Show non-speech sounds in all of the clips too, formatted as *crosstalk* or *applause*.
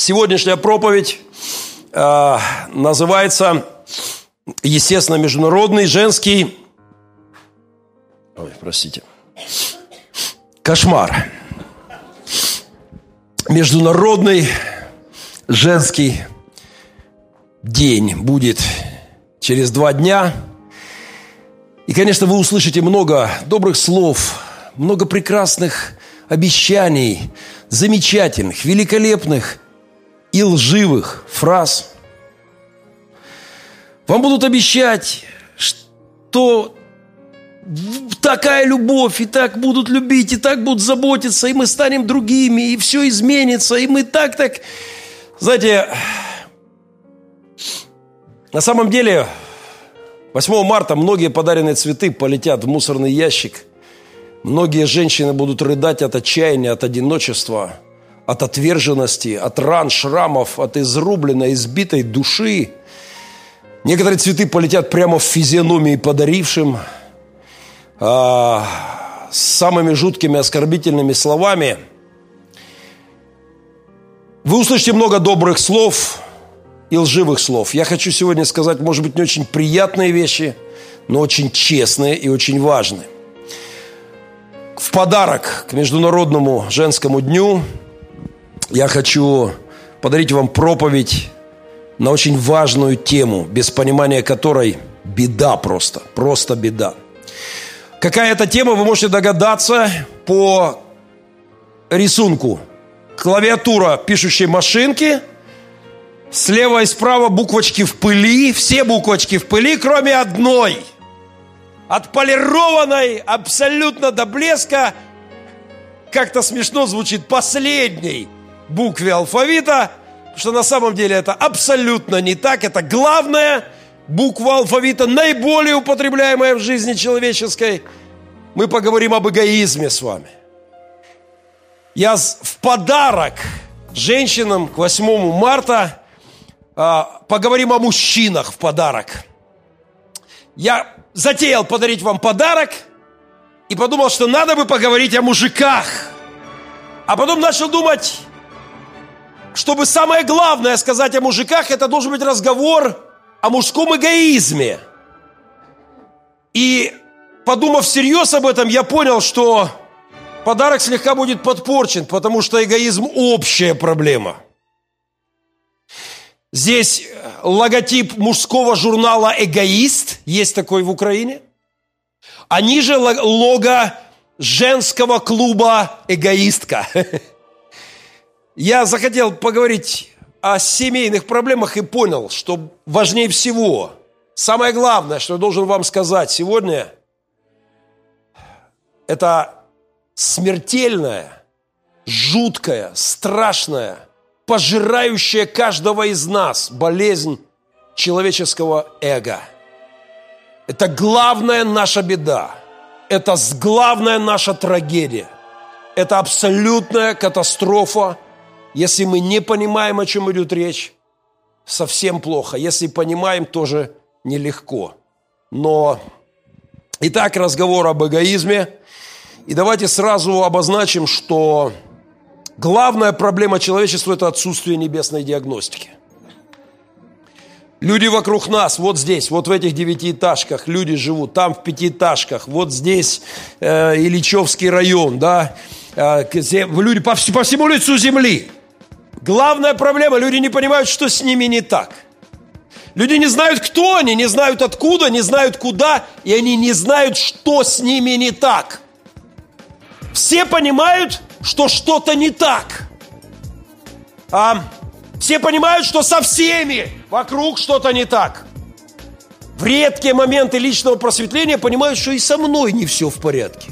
Сегодняшняя проповедь э, называется, естественно, Международный женский... Ой, простите. Кошмар. Международный женский день будет через два дня. И, конечно, вы услышите много добрых слов, много прекрасных обещаний, замечательных, великолепных и лживых фраз. Вам будут обещать, что такая любовь, и так будут любить, и так будут заботиться, и мы станем другими, и все изменится, и мы так, так... Знаете, на самом деле, 8 марта многие подаренные цветы полетят в мусорный ящик. Многие женщины будут рыдать от отчаяния, от одиночества, от отверженности, от ран, шрамов, от изрубленной, избитой души. Некоторые цветы полетят прямо в физиономии подарившим – а, с самыми жуткими оскорбительными словами. Вы услышите много добрых слов и лживых слов. Я хочу сегодня сказать, может быть, не очень приятные вещи, но очень честные и очень важные. В подарок к Международному женскому дню я хочу подарить вам проповедь на очень важную тему, без понимания которой беда просто, просто беда – Какая это тема, вы можете догадаться по рисунку. Клавиатура пишущей машинки, слева и справа буквочки в пыли, все буквочки в пыли, кроме одной. Отполированной абсолютно до блеска, как-то смешно звучит, последней букве алфавита, что на самом деле это абсолютно не так, это главное – буква алфавита, наиболее употребляемая в жизни человеческой, мы поговорим об эгоизме с вами. Я в подарок женщинам к 8 марта а, поговорим о мужчинах в подарок. Я затеял подарить вам подарок и подумал, что надо бы поговорить о мужиках. А потом начал думать, чтобы самое главное сказать о мужиках, это должен быть разговор о мужском эгоизме. И подумав всерьез об этом, я понял, что подарок слегка будет подпорчен, потому что эгоизм – общая проблема. Здесь логотип мужского журнала «Эгоист», есть такой в Украине. А ниже лого женского клуба «Эгоистка». *laughs* Я захотел поговорить о семейных проблемах и понял, что важнее всего, самое главное, что я должен вам сказать сегодня, это смертельная, жуткая, страшная, пожирающая каждого из нас болезнь человеческого эго. Это главная наша беда. Это главная наша трагедия. Это абсолютная катастрофа если мы не понимаем, о чем идет речь, совсем плохо. Если понимаем, тоже нелегко. Но итак, разговор об эгоизме. И давайте сразу обозначим, что главная проблема человечества – это отсутствие небесной диагностики. Люди вокруг нас, вот здесь, вот в этих девятиэтажках, люди живут, там в пятиэтажках, вот здесь э, Ильичевский район, да, э, люди по, по всему лицу земли – Главная проблема, люди не понимают, что с ними не так. Люди не знают, кто они, не знают откуда, не знают куда, и они не знают, что с ними не так. Все понимают, что что-то не так. А все понимают, что со всеми вокруг что-то не так. В редкие моменты личного просветления понимают, что и со мной не все в порядке.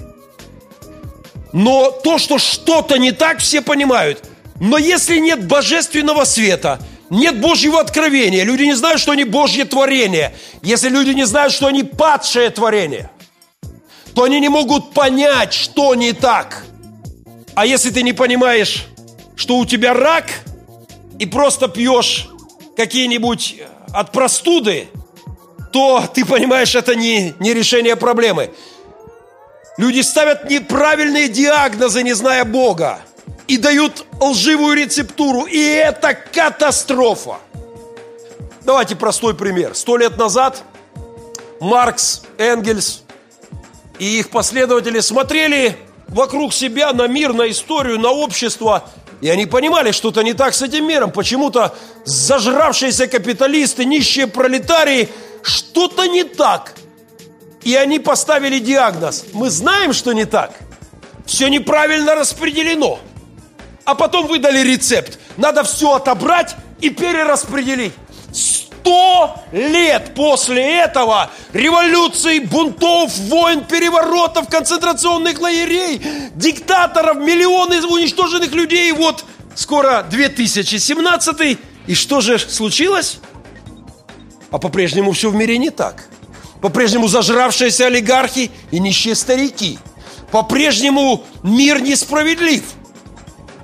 Но то, что что-то не так, все понимают – но если нет божественного света, нет Божьего откровения, люди не знают, что они Божье творение, если люди не знают, что они падшее творение, то они не могут понять, что не так. А если ты не понимаешь, что у тебя рак, и просто пьешь какие-нибудь э, от простуды, то ты понимаешь, это не, не решение проблемы. Люди ставят неправильные диагнозы, не зная Бога. И дают лживую рецептуру. И это катастрофа. Давайте простой пример. Сто лет назад Маркс, Энгельс и их последователи смотрели вокруг себя на мир, на историю, на общество, и они понимали, что-то не так с этим миром. Почему-то зажравшиеся капиталисты, нищие пролетарии, что-то не так. И они поставили диагноз. Мы знаем, что не так. Все неправильно распределено. А потом выдали рецепт. Надо все отобрать и перераспределить. Сто лет после этого революций, бунтов, войн, переворотов, концентрационных лагерей, диктаторов, миллионы уничтоженных людей. Вот скоро 2017 и что же случилось? А по-прежнему все в мире не так. По-прежнему зажравшиеся олигархи и нищие старики. По-прежнему мир несправедлив.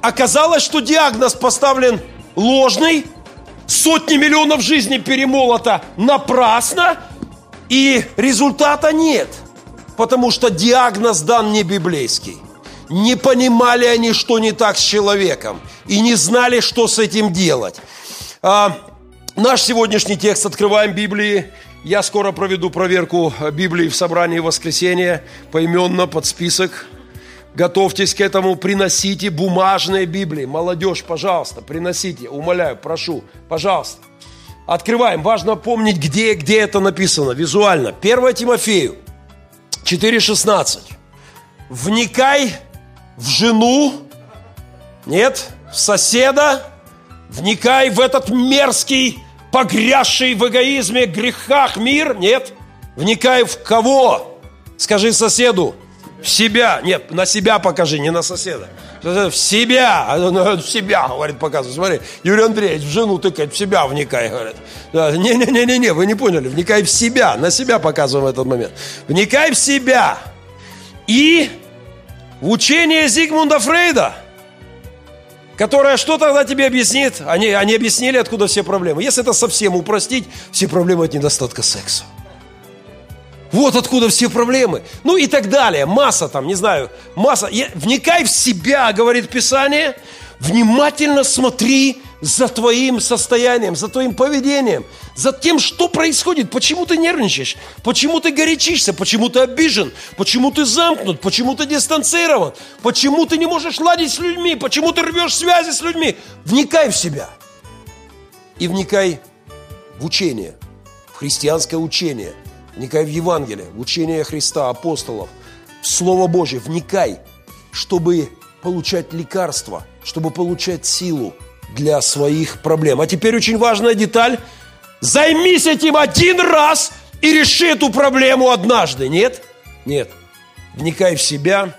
Оказалось, что диагноз поставлен ложный, Сотни миллионов жизней перемолото напрасно, и результата нет. Потому что диагноз дан не библейский. Не понимали они, что не так с человеком. И не знали, что с этим делать. А, наш сегодняшний текст открываем Библии. Я скоро проведу проверку Библии в собрании воскресенья поименно под список Готовьтесь к этому, приносите бумажные Библии. Молодежь, пожалуйста, приносите, умоляю, прошу, пожалуйста. Открываем. Важно помнить, где, где это написано визуально. 1 Тимофею 4,16. Вникай в жену, нет, в соседа, вникай в этот мерзкий, погрязший в эгоизме, грехах мир, нет, вникай в кого? Скажи соседу, в себя. Нет, на себя покажи, не на соседа. В себя. В себя, говорит, показывает. Смотри, Юрий Андреевич в жену тыкает, в себя вникай, говорит. Не-не-не-не, вы не поняли. Вникай в себя. На себя показываем этот момент. Вникай в себя. И в учение Зигмунда Фрейда, которое что тогда тебе объяснит? Они, они объяснили, откуда все проблемы. Если это совсем упростить, все проблемы от недостатка секса. Вот откуда все проблемы. Ну и так далее. Масса там, не знаю, масса. Вникай в себя, говорит Писание. Внимательно смотри за твоим состоянием, за твоим поведением, за тем, что происходит, почему ты нервничаешь, почему ты горячишься, почему ты обижен, почему ты замкнут, почему ты дистанцирован, почему ты не можешь ладить с людьми, почему ты рвешь связи с людьми. Вникай в себя и вникай в учение, в христианское учение – вникай в Евангелие, в учение Христа, апостолов, в Слово Божье, вникай, чтобы получать лекарства, чтобы получать силу для своих проблем. А теперь очень важная деталь. Займись этим один раз и реши эту проблему однажды. Нет? Нет. Вникай в себя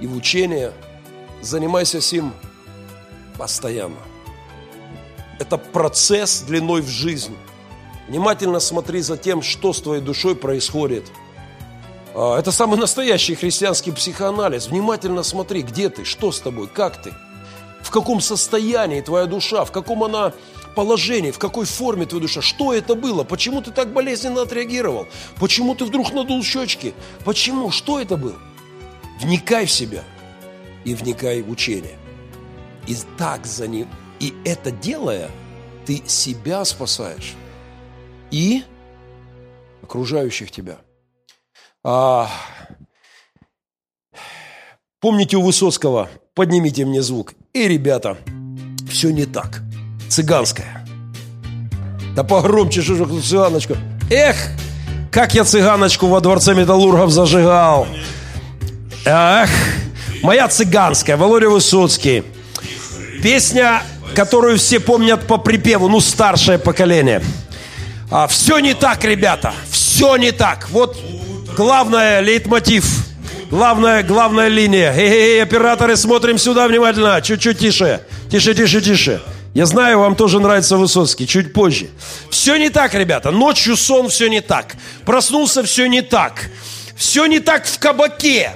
и в учение. Занимайся сим постоянно. Это процесс длиной в жизнь. Внимательно смотри за тем, что с твоей душой происходит. А, это самый настоящий христианский психоанализ. Внимательно смотри, где ты, что с тобой, как ты, в каком состоянии твоя душа, в каком она положении, в какой форме твоя душа, что это было, почему ты так болезненно отреагировал, почему ты вдруг надул щечки, почему, что это было. Вникай в себя и вникай в учение. И так за ним, и это делая, ты себя спасаешь и окружающих тебя. А, помните у Высоцкого, поднимите мне звук. И, ребята, все не так. Цыганская. Да погромче, что цыганочку. Эх, как я цыганочку во дворце металлургов зажигал. Эх, моя цыганская, Володя Высоцкий. Песня, которую все помнят по припеву, ну, старшее поколение – а, все не так, ребята, все не так. Вот главное лейтмотив, главная, главная линия. Эй, эй, операторы, смотрим сюда внимательно, чуть-чуть тише, тише, тише, тише. Я знаю, вам тоже нравится Высоцкий, чуть позже. Все не так, ребята. Ночью сон все не так. Проснулся все не так. Все не так в кабаке.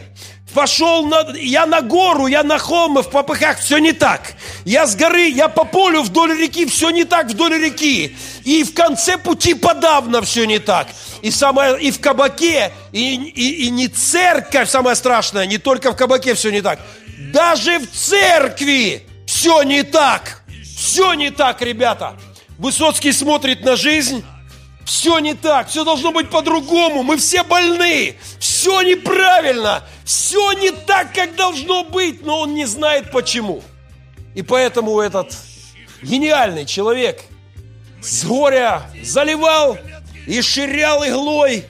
Пошел на... Я на гору, я на холм, в попыхах, все не так. Я с горы, я по полю вдоль реки, все не так вдоль реки. И в конце пути подавно все не так. И, самое, и в кабаке, и, и, и не церковь самое страшное, не только в кабаке все не так. Даже в церкви все не так. Все не так, ребята. Высоцкий смотрит на жизнь. Все не так, все должно быть по-другому. Мы все больны, все неправильно, все не так, как должно быть, но он не знает почему. И поэтому этот гениальный человек с горя заливал и ширял иглой.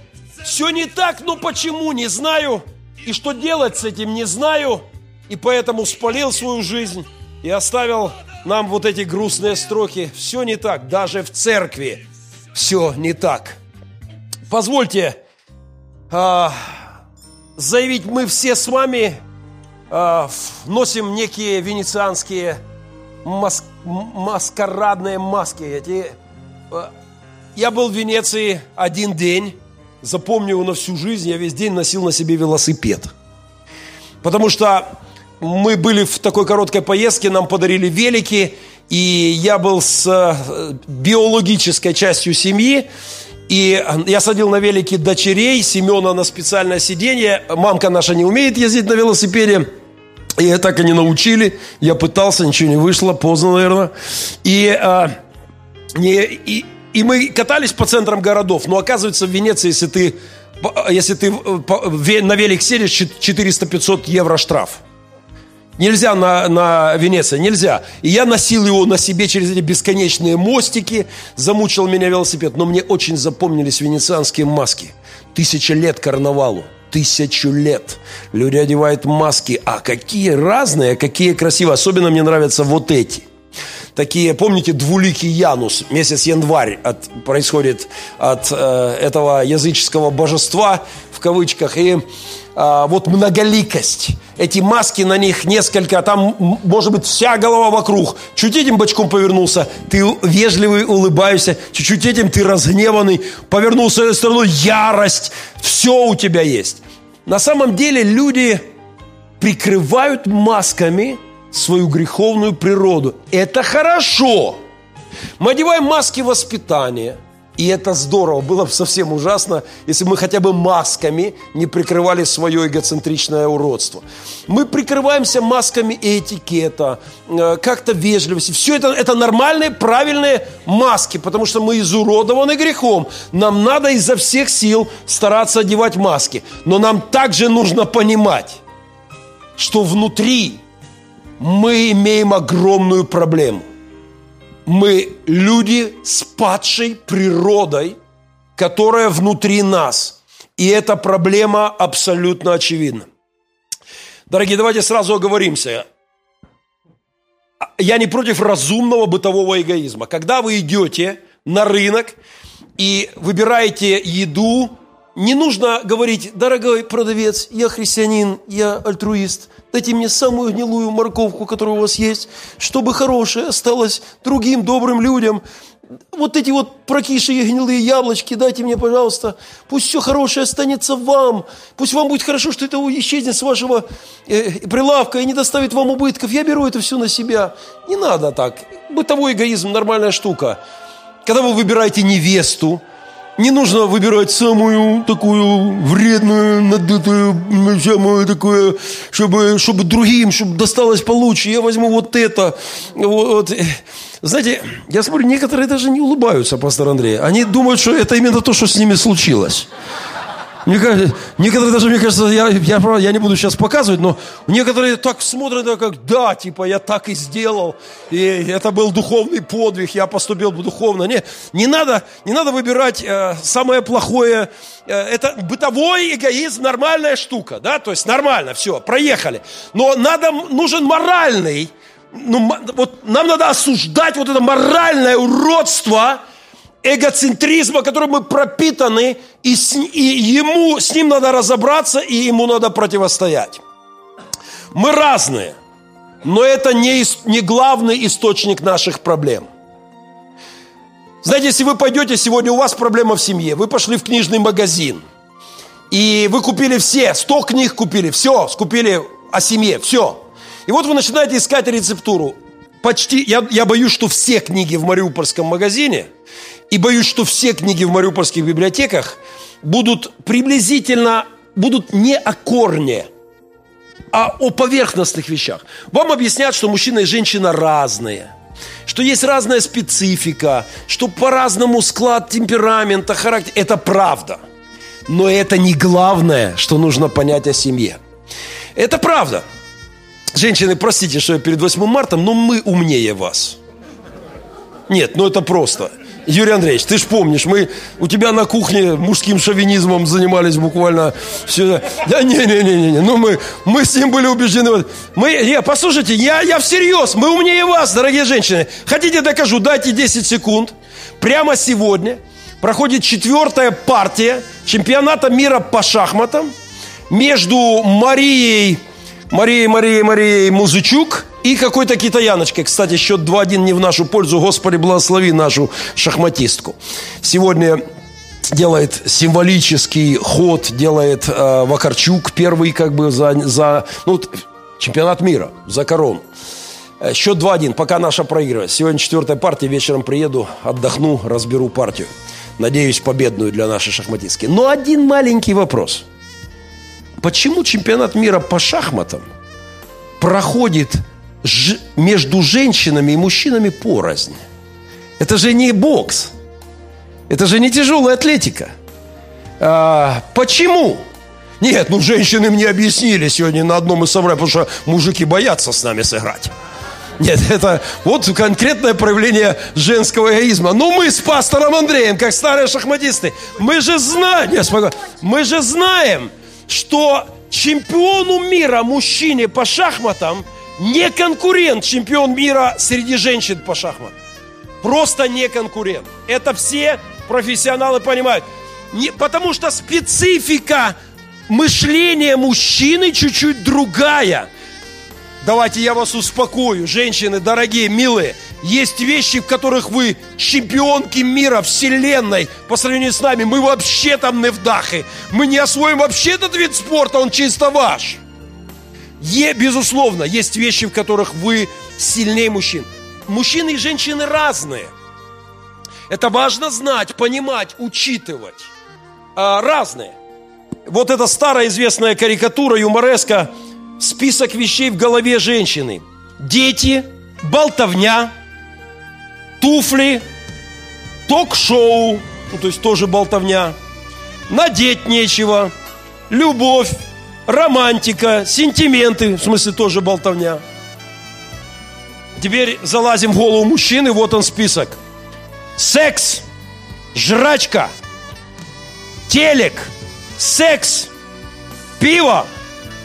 Все не так, но почему, не знаю. И что делать с этим, не знаю. И поэтому спалил свою жизнь и оставил нам вот эти грустные строки. Все не так, даже в церкви все не так. Позвольте а, заявить, мы все с вами а, носим некие венецианские мас, маскарадные маски. Эти, а, я был в Венеции один день, запомню его на всю жизнь, я весь день носил на себе велосипед. Потому что мы были в такой короткой поездке, нам подарили велики, и я был с э, биологической частью семьи, и я садил на велике дочерей, Семена на специальное сиденье. Мамка наша не умеет ездить на велосипеде. И так и не научили. Я пытался, ничего не вышло, поздно, наверное. И, а, не, и, и мы катались по центрам городов. Но оказывается, в Венеции, если ты, если ты э, на велик сидишь, 400-500 евро штраф. Нельзя на, на Венеции, нельзя. И я носил его на себе через эти бесконечные мостики, замучил меня велосипед. Но мне очень запомнились венецианские маски. Тысяча лет карнавалу. Тысячу лет. Люди одевают маски. А какие разные, какие красивые. Особенно мне нравятся вот эти такие, помните, двуликий Янус, месяц январь от, происходит от э, этого языческого божества, в кавычках, и вот многоликость. Эти маски на них несколько, там может быть вся голова вокруг. Чуть этим бочком повернулся, ты вежливый, улыбаешься. Чуть-чуть этим ты разгневанный. Повернулся этой стороной, ярость. Все у тебя есть. На самом деле люди прикрывают масками – свою греховную природу. Это хорошо. Мы одеваем маски воспитания. И это здорово. Было бы совсем ужасно, если мы хотя бы масками не прикрывали свое эгоцентричное уродство. Мы прикрываемся масками этикета, э, как-то вежливости. Все это, это нормальные, правильные маски, потому что мы изуродованы грехом. Нам надо изо всех сил стараться одевать маски. Но нам также нужно понимать, что внутри мы имеем огромную проблему. Мы люди с падшей природой, которая внутри нас. И эта проблема абсолютно очевидна. Дорогие, давайте сразу оговоримся. Я не против разумного бытового эгоизма. Когда вы идете на рынок и выбираете еду, не нужно говорить, дорогой продавец, я христианин, я альтруист, дайте мне самую гнилую морковку, которая у вас есть, чтобы хорошее осталось другим добрым людям. Вот эти вот прокисшие гнилые яблочки дайте мне, пожалуйста. Пусть все хорошее останется вам. Пусть вам будет хорошо, что это исчезнет с вашего э, прилавка и не доставит вам убытков. Я беру это все на себя. Не надо так. Бытовой эгоизм – нормальная штука. Когда вы выбираете невесту, не нужно выбирать самую такую вредную, надутую, самую такую, чтобы, чтобы другим, чтобы досталось получше. Я возьму вот это. Вот. Знаете, я смотрю, некоторые даже не улыбаются, пастор Андрей. Они думают, что это именно то, что с ними случилось. Мне кажется, некоторые даже, мне кажется, я, я, я не буду сейчас показывать, но некоторые так смотрят, как, да, типа, я так и сделал, и это был духовный подвиг, я поступил духовно. Не, не, надо, не надо выбирать э, самое плохое. Э, это бытовой эгоизм, нормальная штука, да, то есть нормально, все, проехали. Но надо, нужен моральный, ну, вот нам надо осуждать вот это моральное уродство – эгоцентризма, которым мы пропитаны, и, с, и ему, с ним надо разобраться, и ему надо противостоять. Мы разные, но это не, не главный источник наших проблем. Знаете, если вы пойдете сегодня, у вас проблема в семье, вы пошли в книжный магазин, и вы купили все, 100 книг купили, все, скупили о семье, все. И вот вы начинаете искать рецептуру. Почти, я, я боюсь, что все книги в Мариупольском магазине – и боюсь, что все книги в мариупольских библиотеках будут приблизительно, будут не о корне. а о поверхностных вещах. Вам объяснят, что мужчина и женщина разные, что есть разная специфика, что по-разному склад темперамента, характер. Это правда. Но это не главное, что нужно понять о семье. Это правда. Женщины, простите, что я перед 8 марта, но мы умнее вас. Нет, ну это просто. Юрий Андреевич, ты ж помнишь, мы у тебя на кухне мужским шовинизмом занимались буквально все. Да не-не-не-не, ну мы, мы с ним были убеждены. Мы, я, послушайте, я, я всерьез, мы умнее вас, дорогие женщины. Хотите докажу, дайте 10 секунд. Прямо сегодня проходит четвертая партия чемпионата мира по шахматам между Марией, Марией, Марией, Марией Музычук и какой-то китаяночкой. Кстати, счет 2-1 не в нашу пользу. Господи, благослови нашу шахматистку. Сегодня делает символический ход, делает э, Вакарчук первый как бы за, за ну, чемпионат мира, за корону. Э, счет 2-1, пока наша проигрывает. Сегодня четвертая партия, вечером приеду, отдохну, разберу партию. Надеюсь, победную для нашей шахматистки. Но один маленький вопрос. Почему чемпионат мира по шахматам проходит ж, между женщинами и мужчинами порознь. Это же не бокс. Это же не тяжелая атлетика. А, почему? Нет, ну женщины мне объяснили сегодня на одном из собраний, потому что мужики боятся с нами сыграть. Нет, *laughs* это вот конкретное проявление женского эгоизма. Ну, мы с пастором Андреем, как старые шахматисты, мы же знаем, нет, мы же знаем, что чемпиону мира мужчине по шахматам – не конкурент чемпион мира среди женщин по шахматам. Просто не конкурент. Это все профессионалы понимают. Не, потому что специфика мышления мужчины чуть-чуть другая. Давайте я вас успокою, женщины, дорогие, милые. Есть вещи, в которых вы чемпионки мира, вселенной. По сравнению с нами, мы вообще там не вдахи. Мы не освоим вообще этот вид спорта, он чисто ваш. Е, безусловно, есть вещи, в которых вы сильнее мужчин. Мужчины и женщины разные. Это важно знать, понимать, учитывать. А, разные. Вот эта старая известная карикатура юмореска список вещей в голове женщины. Дети, болтовня, туфли, ток-шоу, ну, то есть тоже болтовня, надеть нечего, любовь, романтика, сентименты, в смысле тоже болтовня. Теперь залазим в голову мужчины, вот он список. Секс, жрачка, телек, секс, пиво,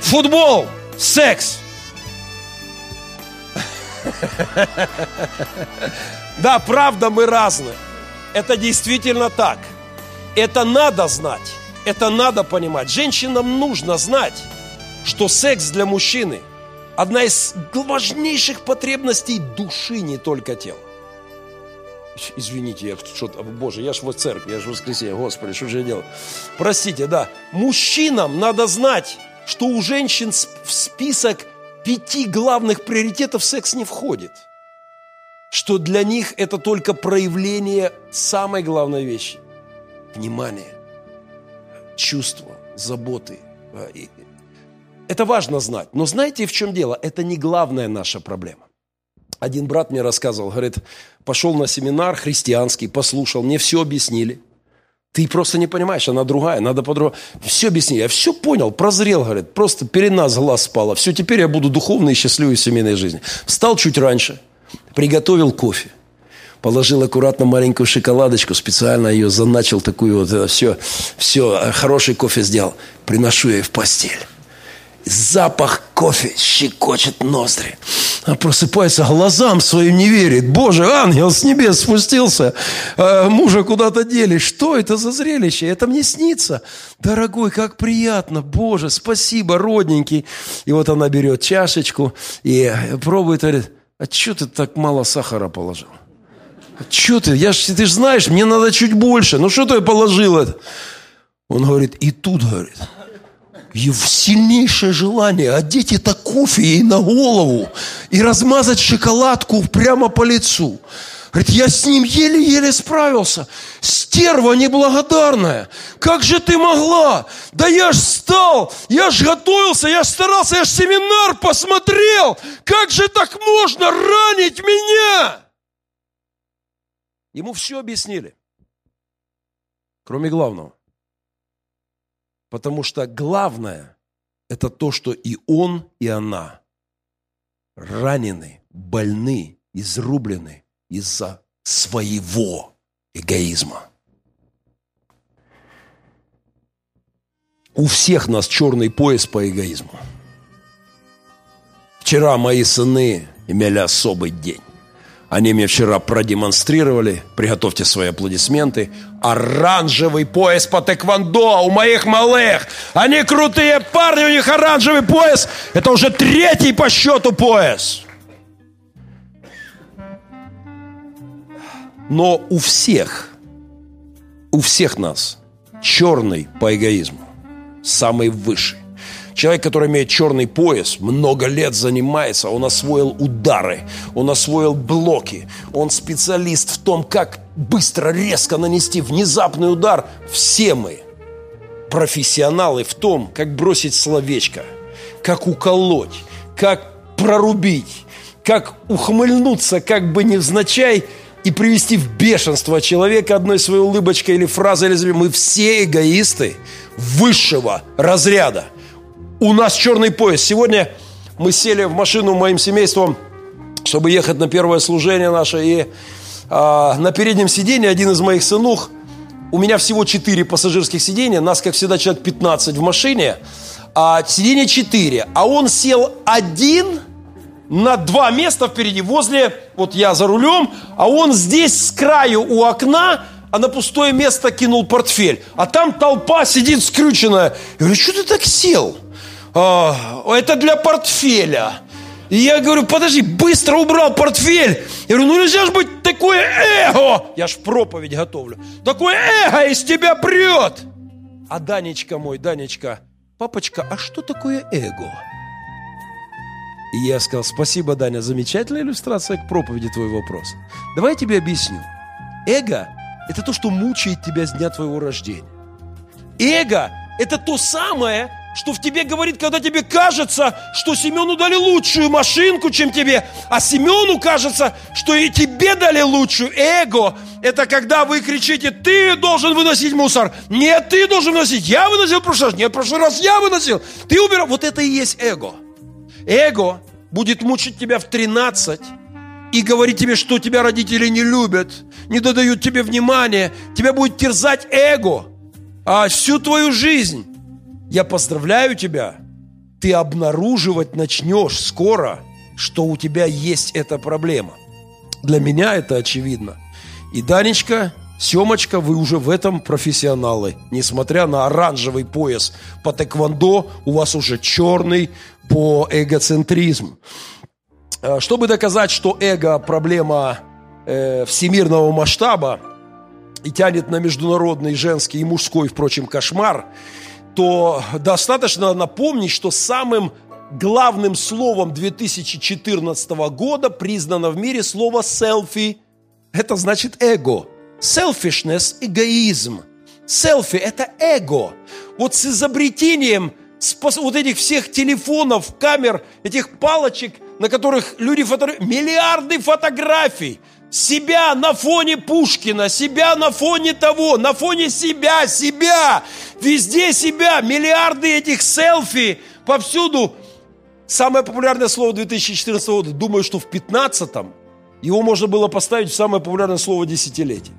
футбол, секс. *laughs* Да, правда, мы разные. Это действительно так. Это надо знать. Это надо понимать. Женщинам нужно знать, что секс для мужчины одна из важнейших потребностей души, не только тела. Извините, я что-то, боже, я ж в церкви, я ж в воскресенье, господи, что же я делаю? Простите, да. Мужчинам надо знать, что у женщин в список пяти главных приоритетов секс не входит. Что для них это только проявление самой главной вещи – внимания чувства, заботы. А, это важно знать. Но знаете, в чем дело? Это не главная наша проблема. Один брат мне рассказывал, говорит, пошел на семинар христианский, послушал, мне все объяснили. Ты просто не понимаешь, она другая, надо по-другому. Все объяснили, я все понял, прозрел, говорит, просто перед нас глаз спало. Все, теперь я буду духовной и счастливой в семейной жизни. Встал чуть раньше, приготовил кофе положил аккуратно маленькую шоколадочку, специально ее заначил такую вот, все, все, хороший кофе сделал, приношу ей в постель. Запах кофе щекочет ноздри. Она просыпается, глазам своим не верит. Боже, ангел с небес спустился, а мужа куда-то дели. Что это за зрелище? Это мне снится. Дорогой, как приятно. Боже, спасибо, родненький. И вот она берет чашечку и пробует, говорит, а что ты так мало сахара положил? Что ты? Я ж, ты же знаешь, мне надо чуть больше. Ну что ты положил это? Он говорит, и тут, говорит, и сильнейшее желание одеть это кофе ей на голову и размазать шоколадку прямо по лицу. Говорит, я с ним еле-еле справился. Стерва неблагодарная. Как же ты могла? Да я ж встал, я ж готовился, я ж старался, я ж семинар посмотрел. Как же так можно ранить меня? Ему все объяснили. Кроме главного. Потому что главное – это то, что и он, и она ранены, больны, изрублены из-за своего эгоизма. У всех нас черный пояс по эгоизму. Вчера мои сыны имели особый день. Они мне вчера продемонстрировали, приготовьте свои аплодисменты, оранжевый пояс по тэквондо у моих малых. Они крутые парни, у них оранжевый пояс. Это уже третий по счету пояс. Но у всех, у всех нас черный по эгоизму, самый высший. Человек, который имеет черный пояс, много лет занимается, он освоил удары, он освоил блоки, он специалист в том, как быстро, резко нанести внезапный удар. Все мы профессионалы в том, как бросить словечко, как уколоть, как прорубить, как ухмыльнуться, как бы невзначай и привести в бешенство человека одной своей улыбочкой или фразой. Или... Мы все эгоисты высшего разряда – у нас черный пояс. Сегодня мы сели в машину моим семейством, чтобы ехать на первое служение наше. И а, на переднем сиденье один из моих сынух, у меня всего 4 пассажирских сиденья, нас, как всегда, человек 15 в машине, а сиденье 4. А он сел один на два места впереди, возле, вот я за рулем, а он здесь с краю у окна, а на пустое место кинул портфель. А там толпа сидит скрюченная. Я говорю, что ты так сел? А, это для портфеля. И я говорю, подожди, быстро убрал портфель. Я говорю, ну нельзя же быть такое эго. Я ж проповедь готовлю. Такое эго из тебя прет. А Данечка мой, Данечка, папочка, а что такое эго? И я сказал, спасибо, Даня, замечательная иллюстрация к проповеди твой вопрос. Давай я тебе объясню. Эго – это то, что мучает тебя с дня твоего рождения. Эго – это то самое, что в тебе говорит, когда тебе кажется, что Семену дали лучшую машинку, чем тебе, а Семену кажется, что и тебе дали лучшую. Эго – это когда вы кричите, ты должен выносить мусор. Нет, ты должен выносить. Я выносил в прошлый раз. Нет, в прошлый раз я выносил. Ты убирал. Вот это и есть эго. Эго будет мучить тебя в 13 и говорить тебе, что тебя родители не любят, не додают тебе внимания. Тебя будет терзать эго а всю твою жизнь. Я поздравляю тебя, ты обнаруживать начнешь скоро, что у тебя есть эта проблема. Для меня это очевидно. И Данечка, Семочка, вы уже в этом профессионалы. Несмотря на оранжевый пояс по тэквондо, у вас уже черный по эгоцентризму. А, чтобы доказать, что эго – проблема э, всемирного масштаба и тянет на международный женский и мужской, впрочем, кошмар – то достаточно напомнить, что самым главным словом 2014 года признано в мире слово «селфи». Это значит эго. Selfishness – эгоизм. Селфи – это эго. Вот с изобретением вот этих всех телефонов, камер, этих палочек, на которых люди фотографируют, миллиарды фотографий – себя на фоне Пушкина, себя на фоне того, на фоне себя, себя, везде себя, миллиарды этих селфи повсюду. Самое популярное слово 2014 года, думаю, что в 15-м его можно было поставить в самое популярное слово десятилетия.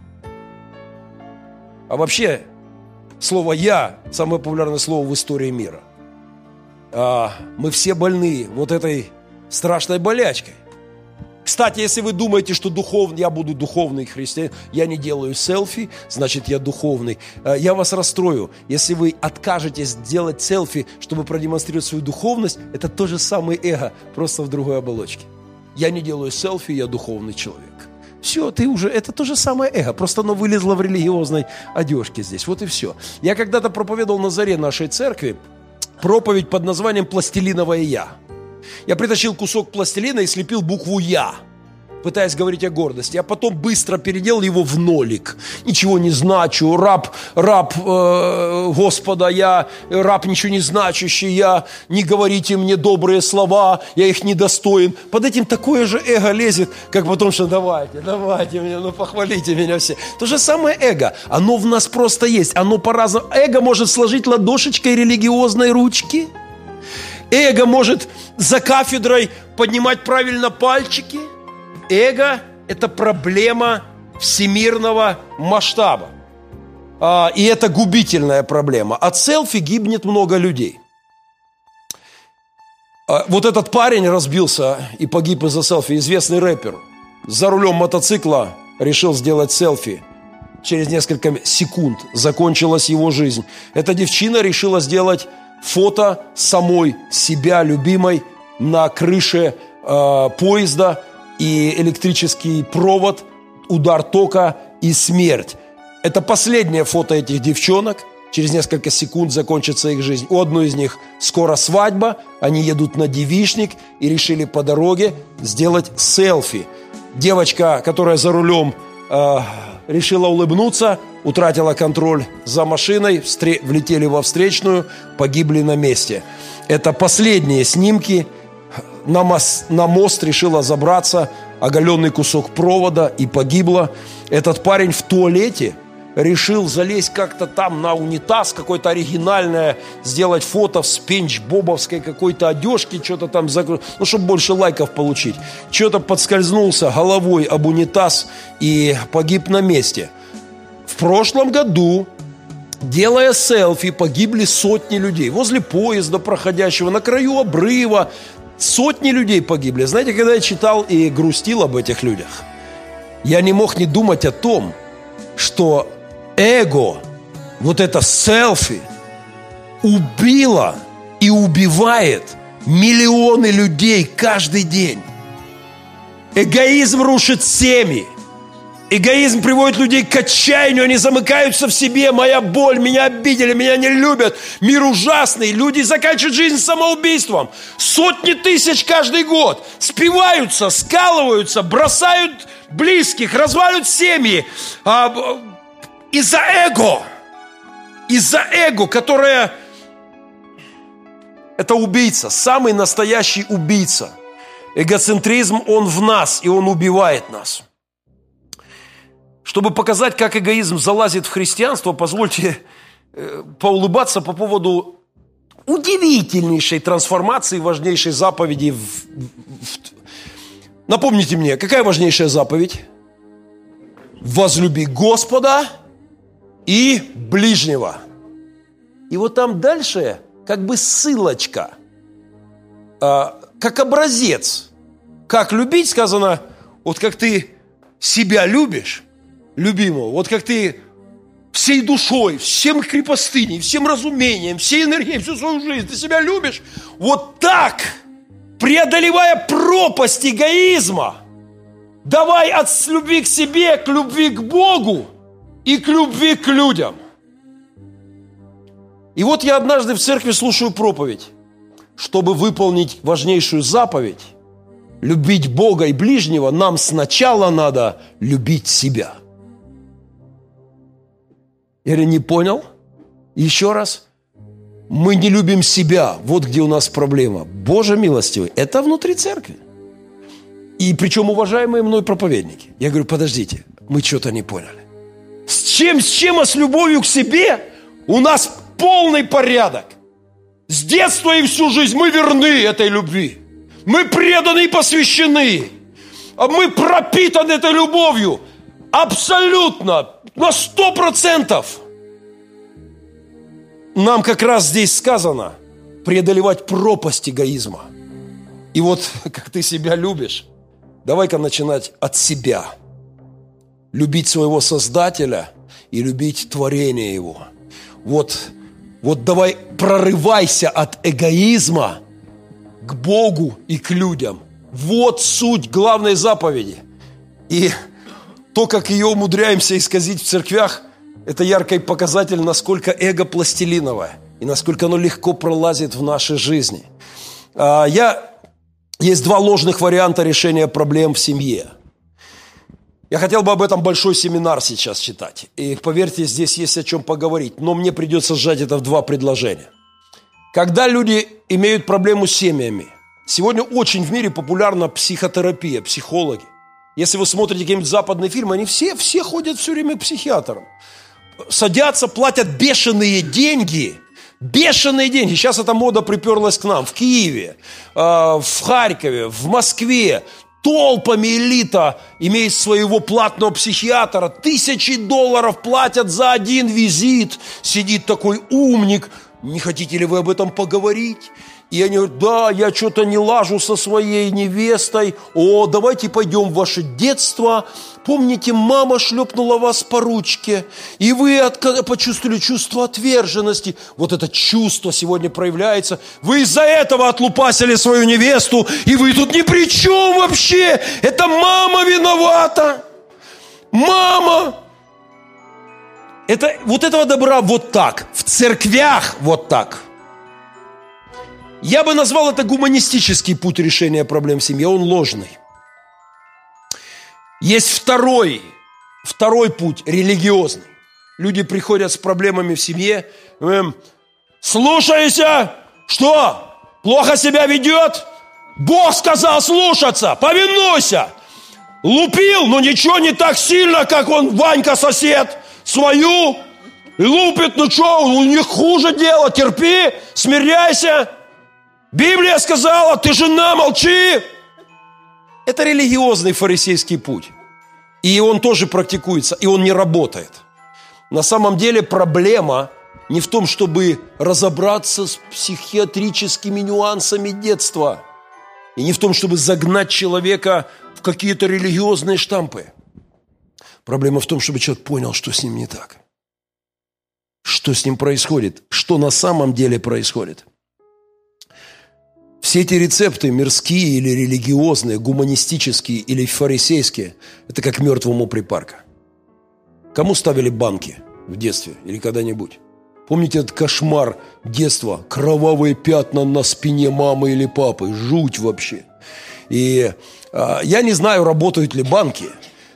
А вообще, слово «я» – самое популярное слово в истории мира. А мы все больны вот этой страшной болячкой. Кстати, если вы думаете, что духовный, я буду духовный христианин, я не делаю селфи, значит, я духовный. Э, я вас расстрою. Если вы откажетесь делать селфи, чтобы продемонстрировать свою духовность, это то же самое эго, просто в другой оболочке. Я не делаю селфи, я духовный человек. Все, ты уже, это то же самое эго, просто оно вылезло в религиозной одежке здесь, вот и все. Я когда-то проповедовал на заре нашей церкви проповедь под названием «Пластилиновое я». Я притащил кусок пластилина и слепил букву «Я». пытаясь говорить о гордости, а потом быстро переделал его в нолик. Ничего не значу, раб, раб э, Господа, я раб ничего не значащий, я не говорите мне добрые слова, я их недостоин. Под этим такое же эго лезет, как потом, что давайте, давайте меня, ну похвалите меня все. То же самое эго, оно в нас просто есть, оно по-разному. Эго может сложить ладошечкой религиозной ручки, эго может за кафедрой поднимать правильно пальчики – Эго – это проблема всемирного масштаба. А, и это губительная проблема. От селфи гибнет много людей. А, вот этот парень разбился и погиб из-за селфи, известный рэпер. За рулем мотоцикла решил сделать селфи. Через несколько секунд закончилась его жизнь. Эта девчина решила сделать фото самой себя, любимой, на крыше э, поезда – и электрический провод, удар тока и смерть. Это последнее фото этих девчонок. Через несколько секунд закончится их жизнь. У одной из них скоро свадьба, они едут на девишник и решили по дороге сделать селфи. Девочка, которая за рулем, э, решила улыбнуться, утратила контроль за машиной, встре- влетели во встречную, погибли на месте. Это последние снимки – на мост, на мост решила забраться, оголенный кусок провода и погибла. Этот парень в туалете решил залезть как-то там на унитаз, какое-то оригинальное, сделать фото в спенч-бобовской какой-то одежке, что-то там закрыть, ну, чтобы больше лайков получить. Что-то подскользнулся головой об унитаз и погиб на месте. В прошлом году Делая селфи, погибли сотни людей. Возле поезда проходящего, на краю обрыва, Сотни людей погибли. Знаете, когда я читал и грустил об этих людях, я не мог не думать о том, что эго, вот это селфи, убило и убивает миллионы людей каждый день. Эгоизм рушит семьи – Эгоизм приводит людей к отчаянию, они замыкаются в себе. Моя боль, меня обидели, меня не любят. Мир ужасный, люди заканчивают жизнь самоубийством. Сотни тысяч каждый год спиваются, скалываются, бросают близких, разваливают семьи. А, из-за эго. Из-за эго, которое... Это убийца, самый настоящий убийца. Эгоцентризм, он в нас, и он убивает нас. Чтобы показать, как эгоизм залазит в христианство, позвольте э, поулыбаться по поводу удивительнейшей трансформации, важнейшей заповеди. В, в... Напомните мне, какая важнейшая заповедь? Возлюби Господа и ближнего. И вот там дальше как бы ссылочка, а, как образец. Как любить, сказано, вот как ты себя любишь, любимого. Вот как ты всей душой, всем крепостыней, всем разумением, всей энергией, всю свою жизнь, ты себя любишь, вот так, преодолевая пропасть эгоизма, давай от любви к себе к любви к Богу и к любви к людям. И вот я однажды в церкви слушаю проповедь, чтобы выполнить важнейшую заповедь, любить Бога и ближнего, нам сначала надо любить себя – или не понял? Еще раз. Мы не любим себя. Вот где у нас проблема. Боже милостивый, это внутри церкви. И причем уважаемые мной проповедники. Я говорю, подождите, мы что-то не поняли. С чем, с чем, а с любовью к себе у нас полный порядок. С детства и всю жизнь мы верны этой любви. Мы преданы и посвящены. А мы пропитаны этой любовью. Абсолютно на сто процентов. Нам как раз здесь сказано преодолевать пропасть эгоизма. И вот *laughs* как ты себя любишь, давай-ка начинать от себя. Любить своего Создателя и любить творение Его. Вот, вот давай прорывайся от эгоизма к Богу и к людям. Вот суть главной заповеди. И то, как ее умудряемся исказить в церквях, это яркий показатель, насколько эго пластилиновое и насколько оно легко пролазит в нашей жизни. А, я, есть два ложных варианта решения проблем в семье. Я хотел бы об этом большой семинар сейчас читать. И поверьте, здесь есть о чем поговорить. Но мне придется сжать это в два предложения. Когда люди имеют проблему с семьями, сегодня очень в мире популярна психотерапия, психологи. Если вы смотрите какие-нибудь западные фильмы, они все, все ходят все время к психиатрам. Садятся, платят бешеные деньги – Бешеные деньги. Сейчас эта мода приперлась к нам. В Киеве, э, в Харькове, в Москве толпами элита имеет своего платного психиатра. Тысячи долларов платят за один визит. Сидит такой умник. Не хотите ли вы об этом поговорить? И они говорят, да, я что-то не лажу со своей невестой. О, давайте пойдем в ваше детство. Помните, мама шлепнула вас по ручке, и вы от, почувствовали чувство отверженности. Вот это чувство сегодня проявляется. Вы из-за этого отлупасили свою невесту, и вы тут ни при чем вообще. Это мама виновата. Мама. Это, вот этого добра вот так. В церквях вот так – я бы назвал это гуманистический путь решения проблем в семье, он ложный. Есть второй, второй путь, религиозный. Люди приходят с проблемами в семье, эм, слушайся, что, плохо себя ведет? Бог сказал слушаться, повинуйся. Лупил, но ничего не так сильно, как он, Ванька, сосед, свою. Лупит, ну что, у них хуже дело, терпи, смиряйся. Библия сказала, ты жена, молчи. Это религиозный фарисейский путь. И он тоже практикуется, и он не работает. На самом деле проблема не в том, чтобы разобраться с психиатрическими нюансами детства, и не в том, чтобы загнать человека в какие-то религиозные штампы. Проблема в том, чтобы человек понял, что с ним не так. Что с ним происходит, что на самом деле происходит – все эти рецепты, мирские или религиозные, гуманистические или фарисейские, это как мертвому припарка. Кому ставили банки в детстве или когда-нибудь? Помните этот кошмар детства? Кровавые пятна на спине мамы или папы. Жуть вообще. И а, я не знаю, работают ли банки,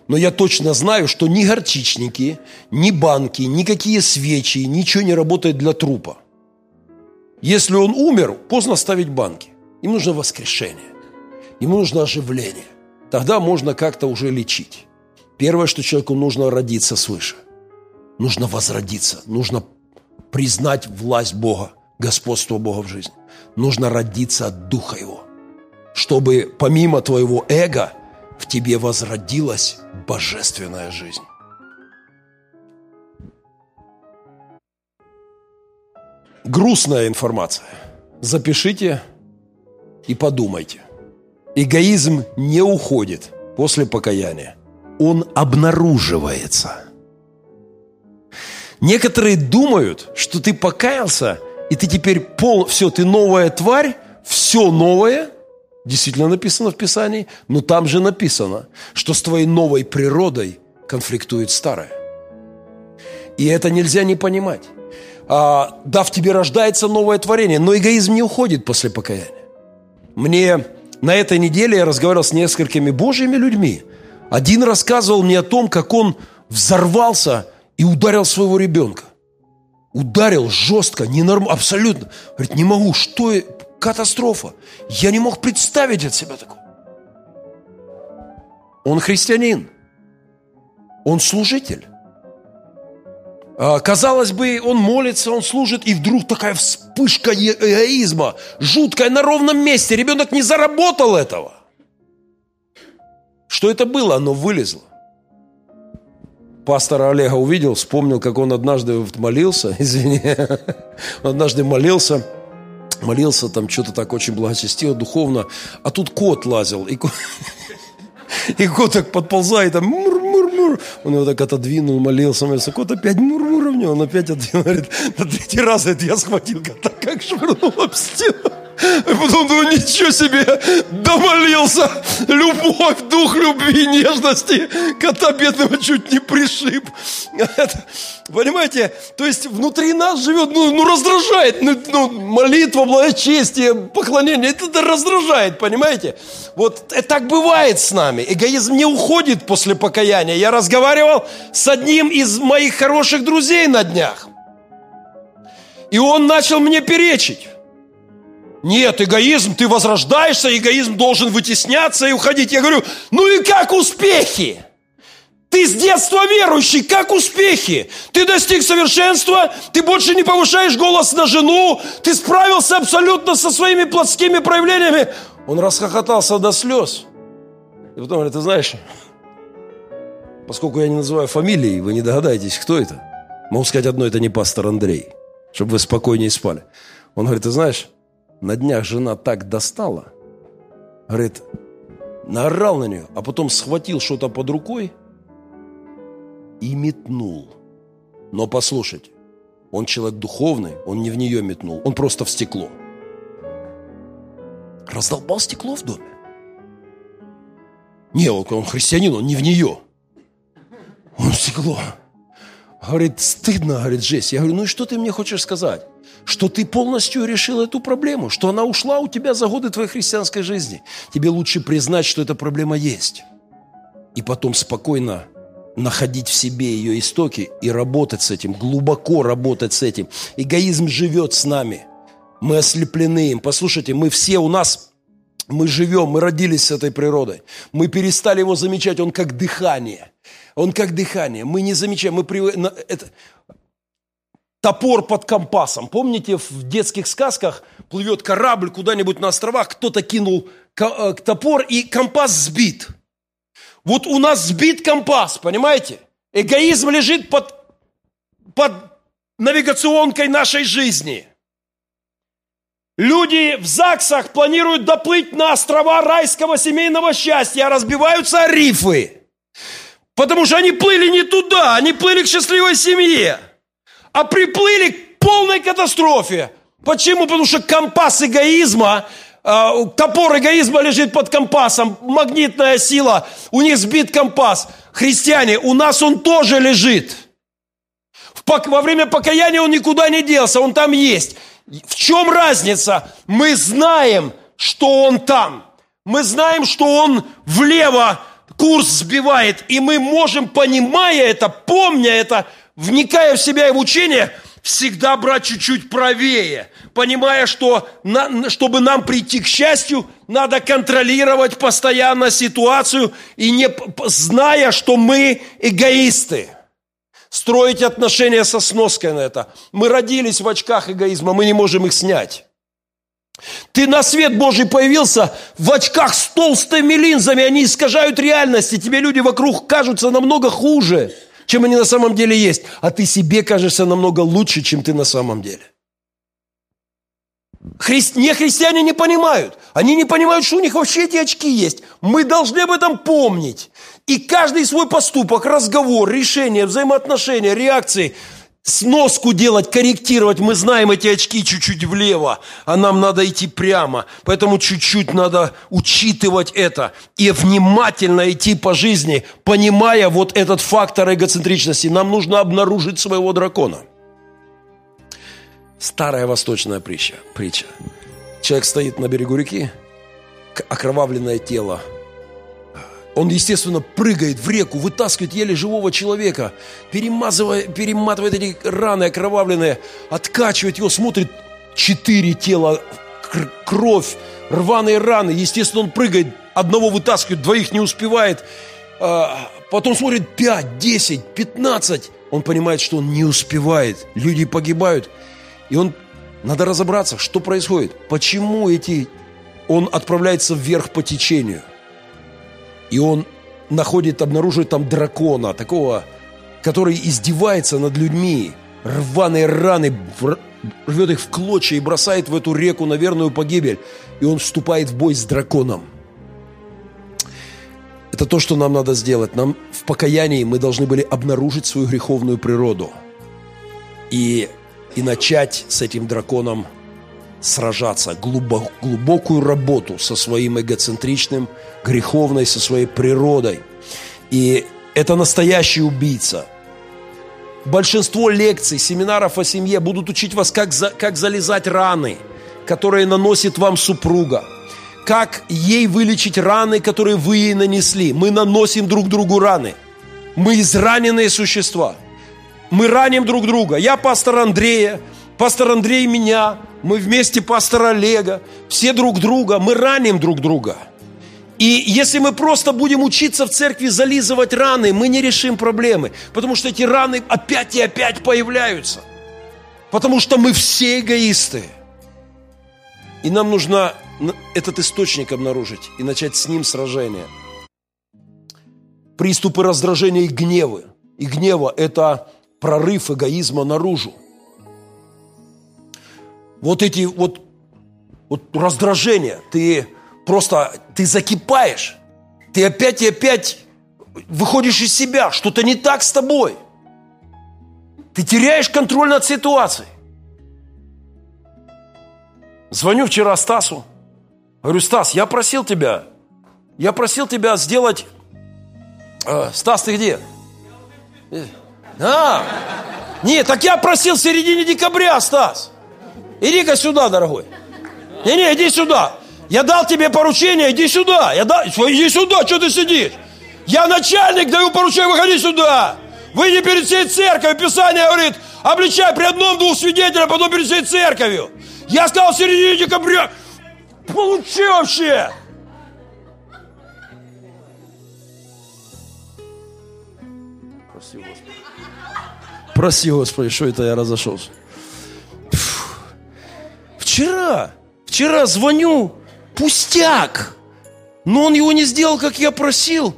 но я точно знаю, что ни горчичники, ни банки, никакие свечи, ничего не работает для трупа. Если он умер, поздно ставить банки. Им нужно воскрешение. Ему нужно оживление. Тогда можно как-то уже лечить. Первое, что человеку нужно родиться свыше. Нужно возродиться. Нужно признать власть Бога, господство Бога в жизни. Нужно родиться от Духа Его. Чтобы помимо твоего эго в тебе возродилась божественная жизнь. Грустная информация. Запишите и подумайте. Эгоизм не уходит после покаяния. Он обнаруживается. Некоторые думают, что ты покаялся, и ты теперь пол... Все, ты новая тварь, все новое, действительно написано в Писании, но там же написано, что с твоей новой природой конфликтует старое. И это нельзя не понимать. А, да, в тебе рождается новое творение, но эгоизм не уходит после покаяния. Мне на этой неделе я разговаривал с несколькими божьими людьми. Один рассказывал мне о том, как он взорвался и ударил своего ребенка. Ударил жестко, ненорм... абсолютно. Говорит, не могу, что... Катастрофа. Я не мог представить от себя такого. Он христианин. Он служитель. А, казалось бы, он молится, он служит, и вдруг такая вспышка эгоизма, жуткая на ровном месте. Ребенок не заработал этого. Что это было? Оно вылезло. Пастора Олега увидел, вспомнил, как он однажды молился, *laughs* извини, однажды молился, молился там что-то так очень благочестиво, духовно, а тут кот лазил, и *laughs* и кот так подползает, там, мур, мур. Он его так отодвинул, молился, молился. Кот опять мур-мур в него. Он опять отдвинул. Говорит, на третий раз это я схватил кота, как швырнул об стену. И потом думаю, ничего себе, домолился. Любовь, дух любви, нежности. Кота бедного чуть не пришиб. Это, понимаете, то есть внутри нас живет, ну, ну раздражает. Ну, ну, молитва, благочестие, поклонение, это, это раздражает, понимаете? Вот это так бывает с нами. Эгоизм не уходит после покаяния. Я разговаривал с одним из моих хороших друзей на днях. И он начал мне перечить. Нет, эгоизм, ты возрождаешься, эгоизм должен вытесняться и уходить. Я говорю, ну и как успехи? Ты с детства верующий, как успехи? Ты достиг совершенства, ты больше не повышаешь голос на жену, ты справился абсолютно со своими плотскими проявлениями. Он расхохотался до слез. И потом говорит, ты знаешь, поскольку я не называю фамилии, вы не догадаетесь, кто это. Могу сказать одно, это не пастор Андрей, чтобы вы спокойнее спали. Он говорит, ты знаешь, на днях жена так достала, говорит, наорал на нее, а потом схватил что-то под рукой и метнул. Но послушайте, он человек духовный, он не в нее метнул, он просто в стекло. Раздолбал стекло в доме. Не, он, он христианин, он не в нее. Он в стекло. Говорит, стыдно, говорит Джесси. Я говорю, ну и что ты мне хочешь сказать? Что ты полностью решил эту проблему, что она ушла у тебя за годы твоей христианской жизни. Тебе лучше признать, что эта проблема есть. И потом спокойно находить в себе ее истоки и работать с этим, глубоко работать с этим. Эгоизм живет с нами. Мы ослеплены им. Послушайте, мы все у нас мы живем, мы родились с этой природой. Мы перестали его замечать, он как дыхание. Он как дыхание. Мы не замечаем, мы привык... Это топор под компасом. Помните, в детских сказках плывет корабль куда-нибудь на островах, кто-то кинул э, топор, и компас сбит. Вот у нас сбит компас, понимаете? Эгоизм лежит под, под навигационкой нашей жизни. Люди в ЗАГСах планируют доплыть на острова райского семейного счастья, а разбиваются рифы. Потому что они плыли не туда, они плыли к счастливой семье а приплыли к полной катастрофе. Почему? Потому что компас эгоизма, э, топор эгоизма лежит под компасом, магнитная сила, у них сбит компас. Христиане, у нас он тоже лежит. Во время покаяния он никуда не делся, он там есть. В чем разница? Мы знаем, что он там. Мы знаем, что он влево курс сбивает, и мы можем, понимая это, помня это, вникая в себя и в учение, всегда брать чуть-чуть правее, понимая, что на, чтобы нам прийти к счастью, надо контролировать постоянно ситуацию и не зная, что мы эгоисты. Строить отношения со сноской на это. Мы родились в очках эгоизма, мы не можем их снять. Ты на свет Божий появился в очках с толстыми линзами, они искажают реальность, и тебе люди вокруг кажутся намного хуже – чем они на самом деле есть. А ты себе кажешься намного лучше, чем ты на самом деле. Хри... Не христиане не понимают. Они не понимают, что у них вообще эти очки есть. Мы должны об этом помнить. И каждый свой поступок, разговор, решение, взаимоотношения, реакции – сноску делать, корректировать. Мы знаем эти очки чуть-чуть влево, а нам надо идти прямо. Поэтому чуть-чуть надо учитывать это и внимательно идти по жизни, понимая вот этот фактор эгоцентричности. Нам нужно обнаружить своего дракона. Старая восточная притча. притча. Человек стоит на берегу реки, окровавленное тело он, естественно, прыгает в реку, вытаскивает еле живого человека, перемазывая, перематывает эти раны окровавленные, откачивает его, смотрит, четыре тела, кровь, рваные раны. Естественно, он прыгает, одного вытаскивает, двоих не успевает. А, потом смотрит пять, десять, пятнадцать. Он понимает, что он не успевает. Люди погибают. И он, надо разобраться, что происходит. Почему эти... Он отправляется вверх по течению и он находит, обнаруживает там дракона, такого, который издевается над людьми, рваные раны, рвет их в клочья и бросает в эту реку на верную погибель. И он вступает в бой с драконом. Это то, что нам надо сделать. Нам в покаянии мы должны были обнаружить свою греховную природу. И, и начать с этим драконом сражаться, глубокую работу со своим эгоцентричным, греховной, со своей природой. И это настоящий убийца. Большинство лекций, семинаров о семье будут учить вас, как, за, как залезать раны, которые наносит вам супруга. Как ей вылечить раны, которые вы ей нанесли. Мы наносим друг другу раны. Мы израненные существа. Мы раним друг друга. Я пастор Андрея, пастор Андрей меня, мы вместе пастор Олега, все друг друга, мы раним друг друга – и если мы просто будем учиться в церкви зализывать раны, мы не решим проблемы. Потому что эти раны опять и опять появляются. Потому что мы все эгоисты. И нам нужно этот источник обнаружить и начать с ним сражение. Приступы раздражения и гнева. И гнева – это прорыв эгоизма наружу. Вот эти вот, вот раздражения. Ты просто ты закипаешь. Ты опять и опять выходишь из себя. Что-то не так с тобой. Ты теряешь контроль над ситуацией. Звоню вчера Стасу. Говорю, Стас, я просил тебя, я просил тебя сделать... Э, Стас, ты где? А, нет, так я просил в середине декабря, Стас. Иди-ка сюда, дорогой. Не-не, иди сюда. Я дал тебе поручение, иди сюда. Я дал, иди сюда, что ты сидишь? Я начальник, даю поручение, выходи сюда. Выйди перед всей церковью. Писание говорит, обличай при одном-двух свидетелях, потом перед всей церковью. Я сказал в середине декабря. Получи вообще. Прости, Господи. Прости, Господи, что это я разошелся. Вчера, вчера звоню, Пустяк! Но он его не сделал, как я просил.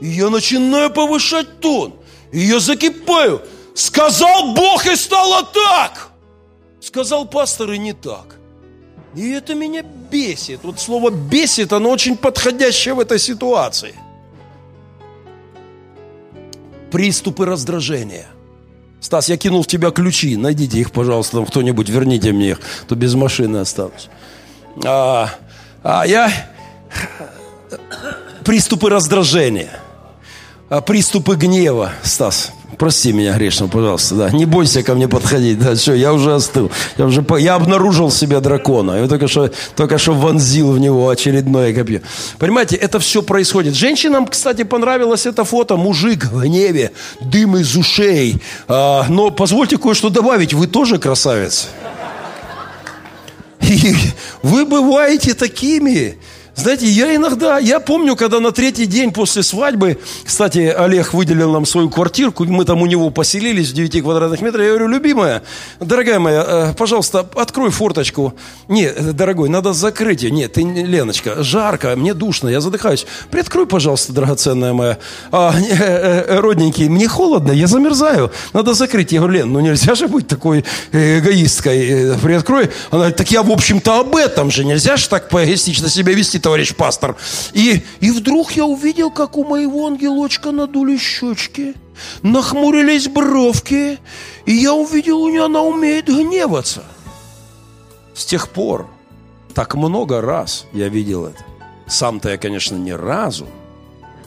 И я начинаю повышать тон. И я закипаю. Сказал Бог, и стало так. Сказал пастор, и не так. И это меня бесит. Вот слово «бесит», оно очень подходящее в этой ситуации. Приступы раздражения. Стас, я кинул в тебя ключи. Найдите их, пожалуйста, кто-нибудь, верните мне их, то без машины останусь. А, а я приступы раздражения, а приступы гнева, Стас, прости меня грешно, пожалуйста, да, не бойся ко мне подходить, да, все, я уже остыл, я уже, я обнаружил себе дракона, я только что, только что вонзил в него очередное копье. Понимаете, это все происходит. Женщинам, кстати, понравилось это фото, мужик в гневе, дым из ушей, а, но позвольте кое-что добавить, вы тоже красавец. И вы бываете такими. Знаете, я иногда, я помню, когда на третий день после свадьбы, кстати, Олег выделил нам свою квартирку, мы там у него поселились в 9 квадратных метрах. Я говорю, любимая, дорогая моя, э, пожалуйста, открой форточку. Не, дорогой, надо закрыть ее. Нет, ты, Леночка, жарко, мне душно, я задыхаюсь. Приоткрой, пожалуйста, драгоценная моя. А, *laughs* э, э, родненький, мне холодно, я замерзаю, надо закрыть. Я говорю, Лен, ну нельзя же быть такой эгоисткой. Приоткрой. Она говорит, так я, в общем-то, об этом же. Нельзя же так поэгоистично себя вести товарищ пастор. И, и вдруг я увидел, как у моего ангелочка надули щечки, нахмурились бровки, и я увидел, у нее она умеет гневаться. С тех пор, так много раз я видел это. Сам-то я, конечно, ни разу,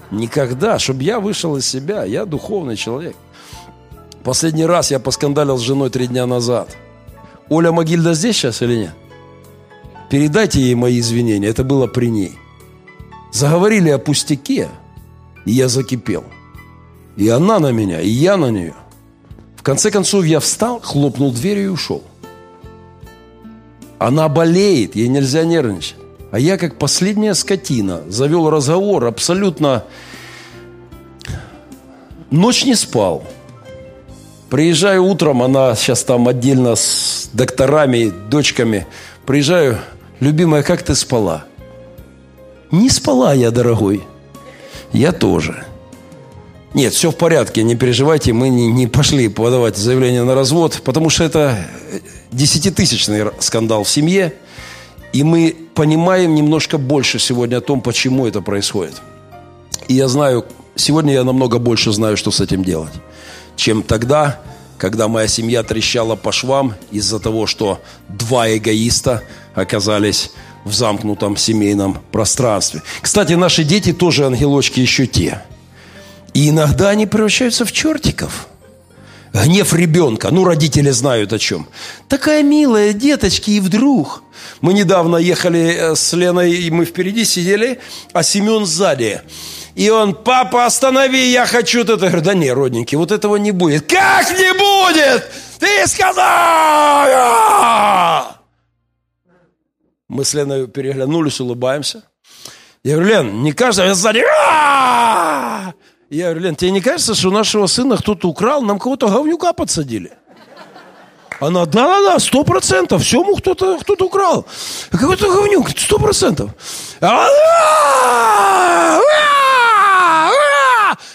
никогда, чтобы я вышел из себя, я духовный человек. Последний раз я поскандалил с женой три дня назад. Оля Могильда здесь сейчас или нет? Передайте ей мои извинения, это было при ней. Заговорили о пустяке, и я закипел. И она на меня, и я на нее. В конце концов я встал, хлопнул дверью и ушел. Она болеет, ей нельзя нервничать. А я, как последняя скотина, завел разговор абсолютно... Ночь не спал. Приезжаю утром, она сейчас там отдельно с докторами, дочками. Приезжаю, Любимая, как ты спала? Не спала я, дорогой. Я тоже. Нет, все в порядке, не переживайте, мы не, не пошли подавать заявление на развод, потому что это десятитысячный скандал в семье, и мы понимаем немножко больше сегодня о том, почему это происходит. И я знаю, сегодня я намного больше знаю, что с этим делать, чем тогда, когда моя семья трещала по швам из-за того, что два эгоиста оказались в замкнутом семейном пространстве. Кстати, наши дети тоже ангелочки еще те. И иногда они превращаются в чертиков. Гнев ребенка, ну, родители знают о чем. Такая милая, деточки, и вдруг. Мы недавно ехали э, с Леной, и мы впереди сидели, а Семен сзади. И он, папа, останови, я хочу это. Я говорю, да не, родненький, вот этого не будет. Как не будет? Ты сказал! Мы с Леной переглянулись, улыбаемся. Я говорю, Лен, не кажется, я сзади... Я говорю, Лен, тебе не кажется, что нашего сына кто-то украл, нам кого-то говнюка подсадили? Она, да-да-да, сто процентов, все ему кто-то кто украл. Какой-то говнюк, сто процентов.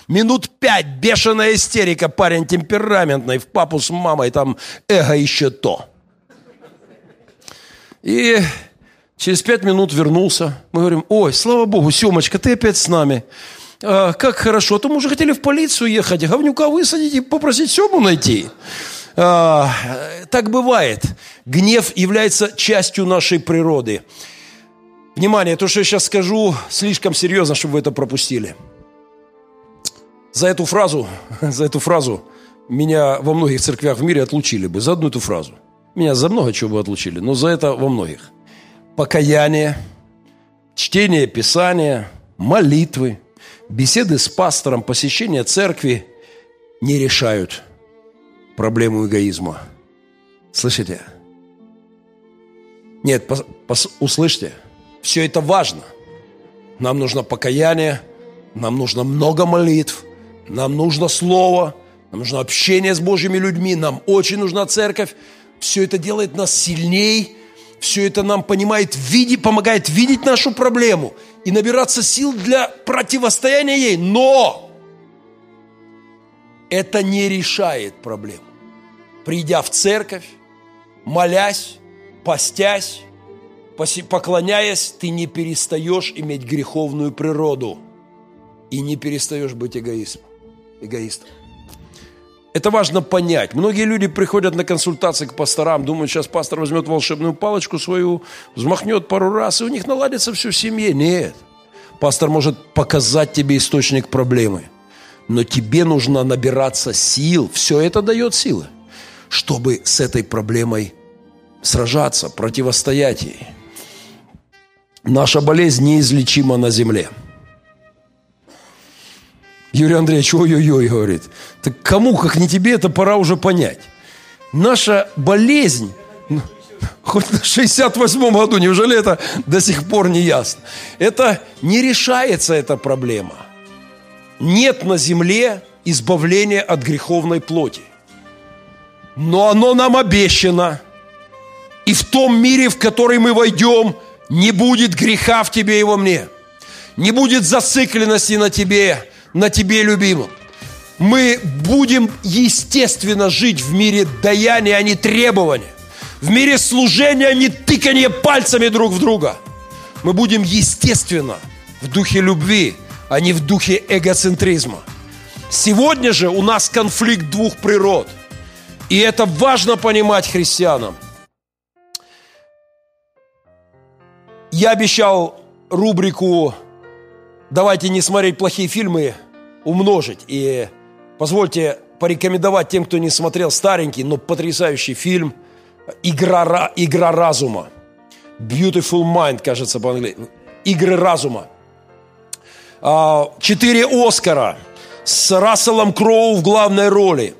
Минут пять бешеная истерика, парень темпераментный, в папу с мамой, там эго еще то. И через пять минут вернулся. Мы говорим, ой, слава богу, Семочка, ты опять с нами. А, как хорошо, а то мы уже хотели в полицию ехать, говнюка высадить и попросить Сему найти. А, так бывает. Гнев является частью нашей природы. Внимание, то, что я сейчас скажу, слишком серьезно, чтобы вы это пропустили. За эту фразу, *laughs* за эту фразу меня во многих церквях в мире отлучили бы. За одну эту фразу. Меня за много чего бы отлучили, но за это во многих. Покаяние, чтение Писания, молитвы, беседы с пастором, посещение церкви не решают проблему эгоизма. Слышите? Нет, пос, пос, услышьте. Все это важно. Нам нужно покаяние, нам нужно много молитв, нам нужно слово, нам нужно общение с Божьими людьми, нам очень нужна церковь. Все это делает нас сильней, все это нам понимает, види, помогает видеть нашу проблему и набираться сил для противостояния ей. Но это не решает проблему. Придя в церковь, молясь, постясь, поклоняясь, ты не перестаешь иметь греховную природу и не перестаешь быть эгоистом. эгоистом. Это важно понять. Многие люди приходят на консультации к пасторам, думают, сейчас пастор возьмет волшебную палочку свою, взмахнет пару раз, и у них наладится все в семье. Нет. Пастор может показать тебе источник проблемы, но тебе нужно набираться сил. Все это дает силы, чтобы с этой проблемой сражаться, противостоять ей. Наша болезнь неизлечима на земле. Юрий Андреевич, ой-ой-ой, говорит. Так кому, как не тебе, это пора уже понять. Наша болезнь, ну, хоть на 68-м году, неужели это до сих пор не ясно? Это не решается эта проблема. Нет на земле избавления от греховной плоти. Но оно нам обещано. И в том мире, в который мы войдем – не будет греха в тебе и во мне. Не будет зацикленности на тебе, на тебе, любимом. Мы будем естественно жить в мире даяния, а не требования. В мире служения, а не тыкания пальцами друг в друга. Мы будем естественно в духе любви, а не в духе эгоцентризма. Сегодня же у нас конфликт двух природ. И это важно понимать христианам – Я обещал рубрику «Давайте не смотреть плохие фильмы» умножить. И позвольте порекомендовать тем, кто не смотрел старенький, но потрясающий фильм «Игра, игра разума». Beautiful Mind, кажется, по-английски. «Игры разума». А, четыре Оскара с Расселом Кроу в главной роли.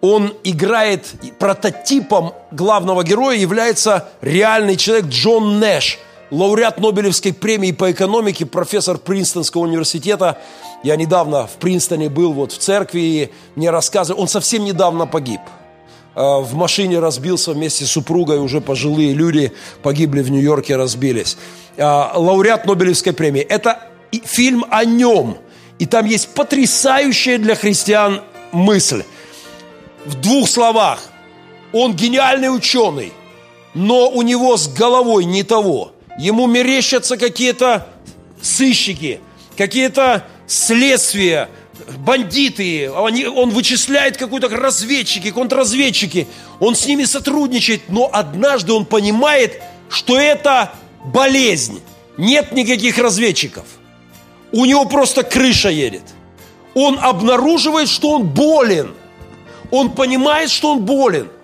Он играет прототипом главного героя, является реальный человек Джон Нэш – лауреат Нобелевской премии по экономике, профессор Принстонского университета. Я недавно в Принстоне был, вот в церкви, и мне рассказывали, он совсем недавно погиб. А, в машине разбился вместе с супругой, уже пожилые люди погибли в Нью-Йорке, разбились. А, лауреат Нобелевской премии. Это фильм о нем. И там есть потрясающая для христиан мысль. В двух словах. Он гениальный ученый, но у него с головой не того – ему мерещатся какие-то сыщики, какие-то следствия, бандиты, они, он вычисляет какую-то разведчики, контрразведчики, он с ними сотрудничает, но однажды он понимает, что это болезнь. Нет никаких разведчиков. У него просто крыша едет. Он обнаруживает, что он болен. Он понимает, что он болен –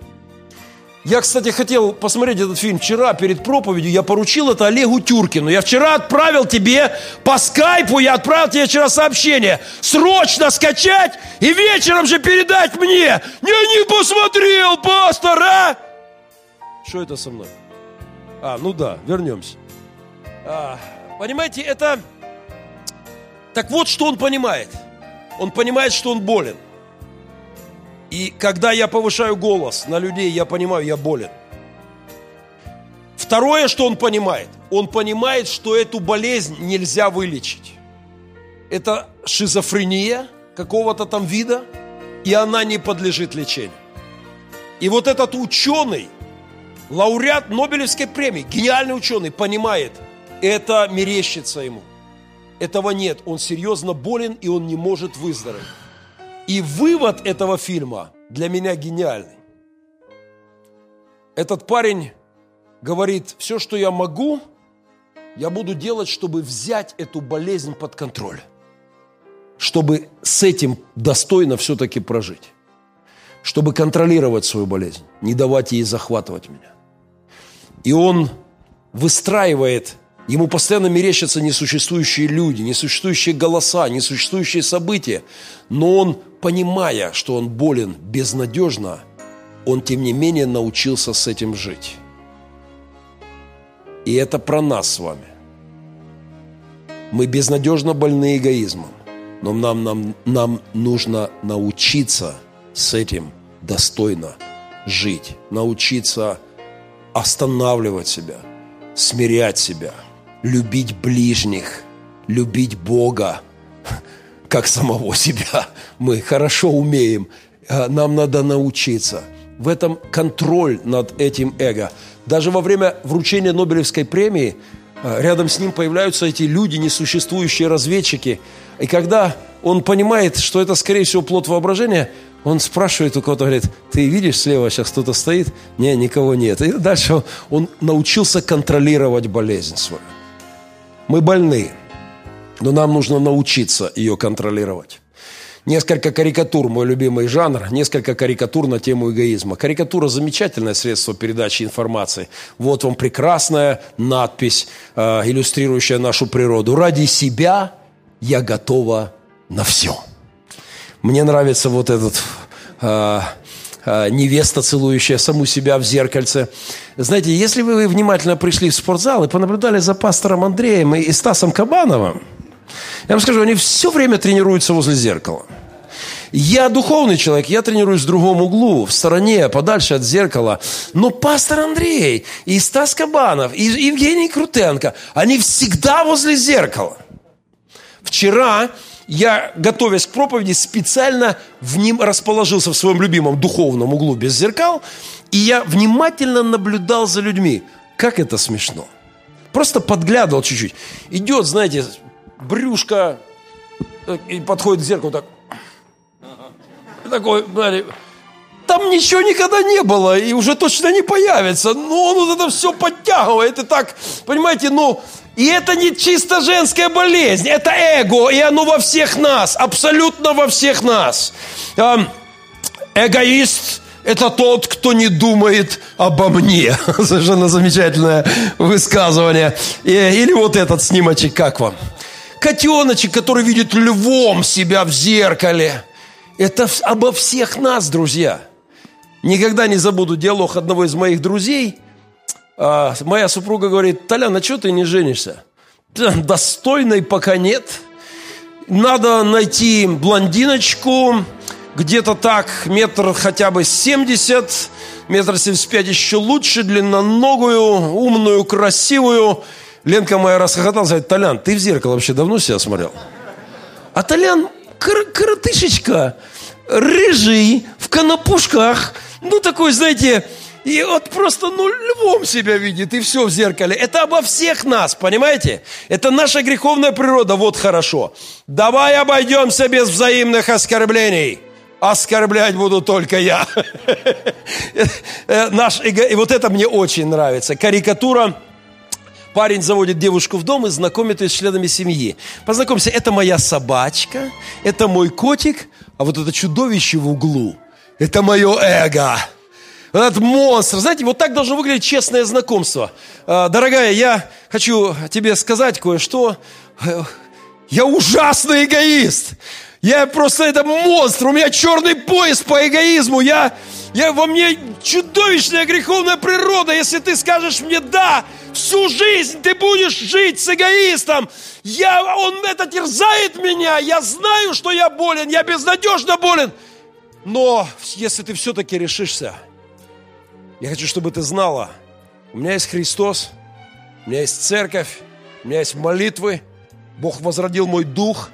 я, кстати, хотел посмотреть этот фильм вчера перед проповедью. Я поручил это Олегу Тюркину. Я вчера отправил тебе по скайпу, я отправил тебе вчера сообщение. Срочно скачать и вечером же передать мне. Я не посмотрел, пастор, а? Что это со мной? А, ну да, вернемся. А, понимаете, это... Так вот, что он понимает. Он понимает, что он болен. И когда я повышаю голос на людей, я понимаю, я болен. Второе, что он понимает, он понимает, что эту болезнь нельзя вылечить. Это шизофрения какого-то там вида, и она не подлежит лечению. И вот этот ученый, лауреат Нобелевской премии, гениальный ученый, понимает, это мерещится ему. Этого нет, он серьезно болен, и он не может выздороветь. И вывод этого фильма для меня гениальный. Этот парень говорит, все, что я могу, я буду делать, чтобы взять эту болезнь под контроль. Чтобы с этим достойно все-таки прожить. Чтобы контролировать свою болезнь, не давать ей захватывать меня. И он выстраивает Ему постоянно мерещатся несуществующие люди, несуществующие голоса, несуществующие события. Но он, понимая, что он болен безнадежно, он, тем не менее, научился с этим жить. И это про нас с вами. Мы безнадежно больны эгоизмом, но нам, нам, нам нужно научиться с этим достойно жить, научиться останавливать себя, смирять себя – любить ближних, любить Бога, *laughs* как самого себя. Мы хорошо умеем, а нам надо научиться. В этом контроль над этим эго. Даже во время вручения Нобелевской премии а, рядом с ним появляются эти люди, несуществующие разведчики. И когда он понимает, что это, скорее всего, плод воображения, он спрашивает у кого-то, говорит, ты видишь, слева сейчас кто-то стоит? Не, никого нет. И дальше он научился контролировать болезнь свою. Мы больны, но нам нужно научиться ее контролировать. Несколько карикатур, мой любимый жанр, несколько карикатур на тему эгоизма. Карикатура – замечательное средство передачи информации. Вот вам прекрасная надпись, э, иллюстрирующая нашу природу. «Ради себя я готова на все». Мне нравится вот этот э, невеста, целующая саму себя в зеркальце. Знаете, если вы внимательно пришли в спортзал и понаблюдали за пастором Андреем и Стасом Кабановым, я вам скажу, они все время тренируются возле зеркала. Я духовный человек, я тренируюсь в другом углу, в стороне, подальше от зеркала. Но пастор Андрей и Стас Кабанов, и Евгений Крутенко, они всегда возле зеркала. Вчера я, готовясь к проповеди, специально в ним расположился в своем любимом духовном углу без зеркал, и я внимательно наблюдал за людьми. Как это смешно. Просто подглядывал чуть-чуть. Идет, знаете, брюшко, э, и подходит к зеркалу так. Такой, знаете, там ничего никогда не было, и уже точно не появится. Но он вот это все подтягивает, и так, понимаете, ну, и это не чисто женская болезнь, это эго, и оно во всех нас, абсолютно во всех нас. Эгоист – это тот, кто не думает обо мне. *laughs* Совершенно замечательное высказывание. Или вот этот снимочек, как вам? Котеночек, который видит львом себя в зеркале. Это обо всех нас, друзья. Никогда не забуду диалог одного из моих друзей – а, моя супруга говорит, Толян, а что ты не женишься? Достойной пока нет. Надо найти блондиночку, где-то так, метр хотя бы 70, метр 75 еще лучше, длинноногую, умную, красивую. Ленка моя расхохоталась, говорит, Толян, ты в зеркало вообще давно себя смотрел? А Толян, кор- коротышечка, рыжий, в конопушках, ну такой, знаете, И вот просто, ну, львом себя видит, и все в зеркале. Это обо всех нас, понимаете? Это наша греховная природа, вот хорошо. Давай обойдемся без взаимных оскорблений. Оскорблять буду только я. *laughs* Наш эго... И вот это мне очень нравится. Карикатура Парень заводит девушку в дом и знакомит ее с членами семьи. Познакомься, это моя собачка, это мой котик, а вот это чудовище в углу, это мое эго. Этот монстр. Знаете, вот так должно выглядеть честное знакомство. А, дорогая, я хочу тебе сказать кое-что. Я ужасный эгоист. Я просто это монстр. У меня черный пояс по эгоизму. Я, я во мне чудовищная греховная природа. Если ты скажешь мне «да», всю жизнь ты будешь жить с эгоистом. Я, он это терзает меня. Я знаю, что я болен. Я безнадежно болен. Но если ты все-таки решишься, я хочу, чтобы ты знала, у меня есть Христос, у меня есть церковь, у меня есть молитвы, Бог возродил мой дух,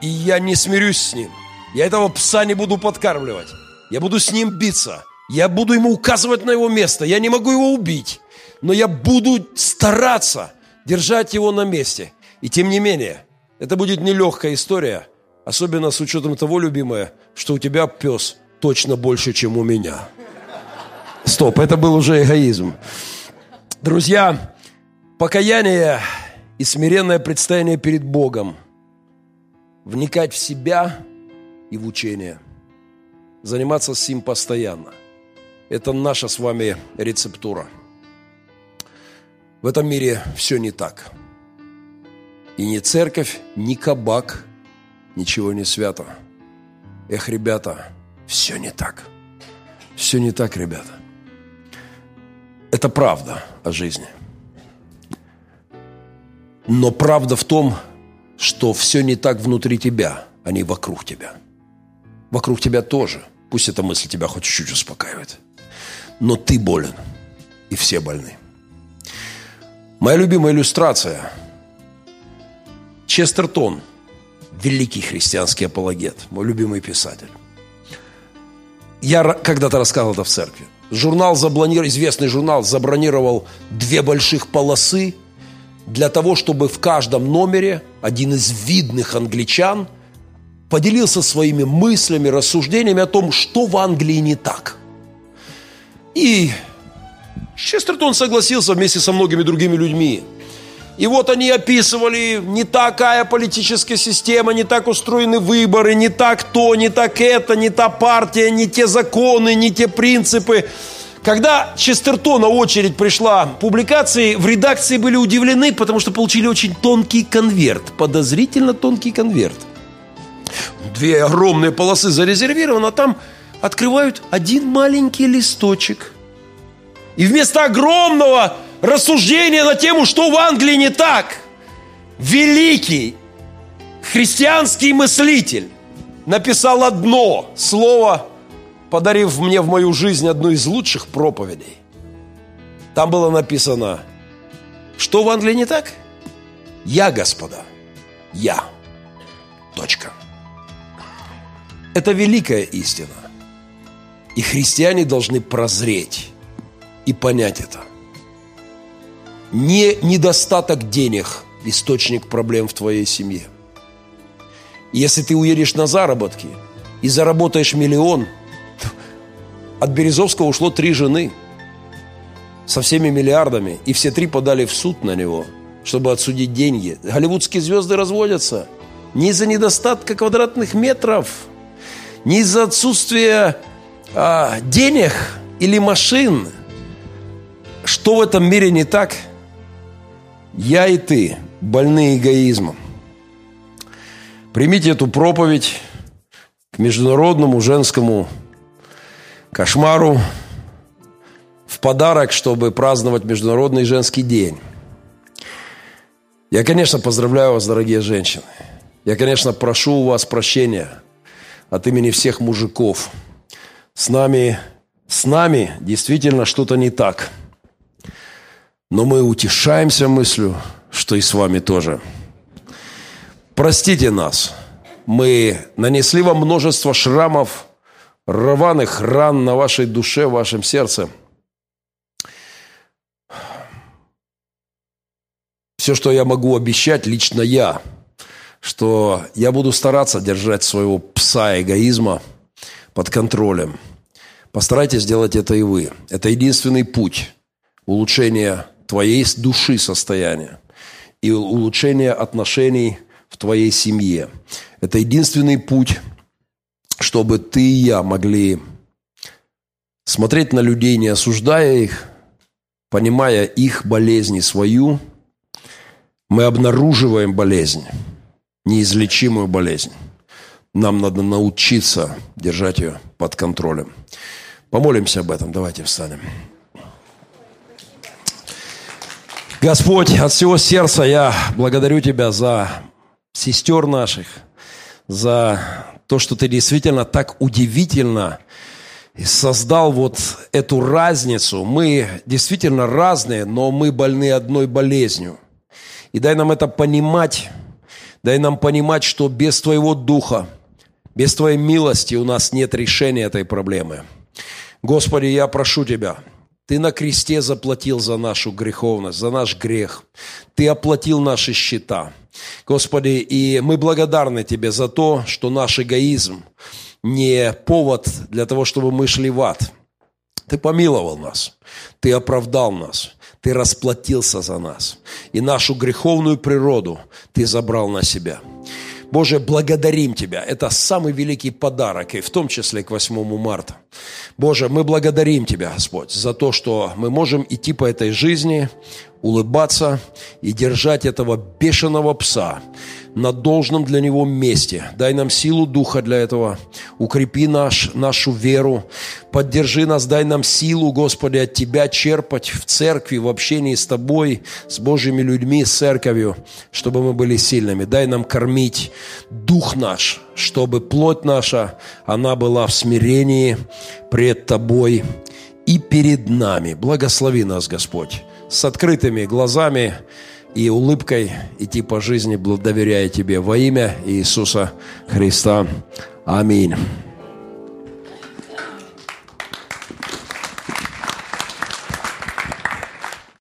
и я не смирюсь с ним. Я этого пса не буду подкармливать. Я буду с ним биться. Я буду ему указывать на его место. Я не могу его убить но я буду стараться держать его на месте. И тем не менее, это будет нелегкая история, особенно с учетом того, любимая, что у тебя пес точно больше, чем у меня. Стоп, это был уже эгоизм. Друзья, покаяние и смиренное предстояние перед Богом, вникать в себя и в учение, заниматься с ним постоянно. Это наша с вами рецептура – в этом мире все не так. И ни церковь, ни кабак, ничего не свято. Эх, ребята, все не так. Все не так, ребята. Это правда о жизни. Но правда в том, что все не так внутри тебя, а не вокруг тебя. Вокруг тебя тоже. Пусть эта мысль тебя хоть чуть-чуть успокаивает. Но ты болен, и все больны. Моя любимая иллюстрация. Честертон, великий христианский апологет, мой любимый писатель. Я когда-то рассказывал это в церкви. Журнал заблонировал, известный журнал забронировал две больших полосы для того, чтобы в каждом номере один из видных англичан поделился своими мыслями, рассуждениями о том, что в Англии не так. И Честертон согласился вместе со многими другими людьми. И вот они описывали, не такая политическая система, не так устроены выборы, не так то, не так это, не та партия, не те законы, не те принципы. Когда Честертона очередь пришла публикации, в редакции были удивлены, потому что получили очень тонкий конверт, подозрительно тонкий конверт. Две огромные полосы зарезервированы, а там открывают один маленький листочек – и вместо огромного рассуждения на тему, что в Англии не так, великий христианский мыслитель написал одно слово, подарив мне в мою жизнь одну из лучших проповедей. Там было написано, что в Англии не так? Я, господа, я. Точка. Это великая истина. И христиане должны прозреть и понять это. Не недостаток денег – источник проблем в твоей семье. Если ты уедешь на заработки и заработаешь миллион, от Березовского ушло три жены со всеми миллиардами, и все три подали в суд на него, чтобы отсудить деньги. Голливудские звезды разводятся не из-за недостатка квадратных метров, не из-за отсутствия а, денег или машин – что в этом мире не так? Я и ты больны эгоизмом. Примите эту проповедь к международному женскому кошмару в подарок, чтобы праздновать Международный женский день. Я, конечно, поздравляю вас, дорогие женщины. Я, конечно, прошу у вас прощения от имени всех мужиков. С нами, с нами действительно что-то не так – но мы утешаемся мыслью, что и с вами тоже. Простите нас. Мы нанесли вам множество шрамов, рваных ран на вашей душе, в вашем сердце. Все, что я могу обещать, лично я, что я буду стараться держать своего пса эгоизма под контролем. Постарайтесь сделать это и вы. Это единственный путь улучшения твоей души состояния и улучшения отношений в твоей семье. Это единственный путь, чтобы ты и я могли смотреть на людей, не осуждая их, понимая их болезни свою, мы обнаруживаем болезнь, неизлечимую болезнь. Нам надо научиться держать ее под контролем. Помолимся об этом. Давайте встанем. Господь, от всего сердца я благодарю Тебя за сестер наших, за то, что Ты действительно так удивительно создал вот эту разницу. Мы действительно разные, но мы больны одной болезнью. И дай нам это понимать, дай нам понимать, что без Твоего Духа, без Твоей милости у нас нет решения этой проблемы. Господи, я прошу Тебя – ты на кресте заплатил за нашу греховность, за наш грех. Ты оплатил наши счета. Господи, и мы благодарны Тебе за то, что наш эгоизм не повод для того, чтобы мы шли в ад. Ты помиловал нас, Ты оправдал нас, Ты расплатился за нас. И нашу греховную природу Ты забрал на себя. Боже, благодарим Тебя. Это самый великий подарок, и в том числе к 8 марта. Боже, мы благодарим Тебя, Господь, за то, что мы можем идти по этой жизни, улыбаться и держать этого бешеного пса на должном для него месте. Дай нам силу духа для этого. Укрепи наш, нашу веру. Поддержи нас, дай нам силу, Господи, от Тебя черпать в церкви, в общении с Тобой, с Божьими людьми, с церковью, чтобы мы были сильными. Дай нам кормить дух наш, чтобы плоть наша, она была в смирении пред Тобой и перед нами. Благослови нас, Господь, с открытыми глазами, и улыбкой идти по жизни, доверяя Тебе во имя Иисуса Христа. Аминь.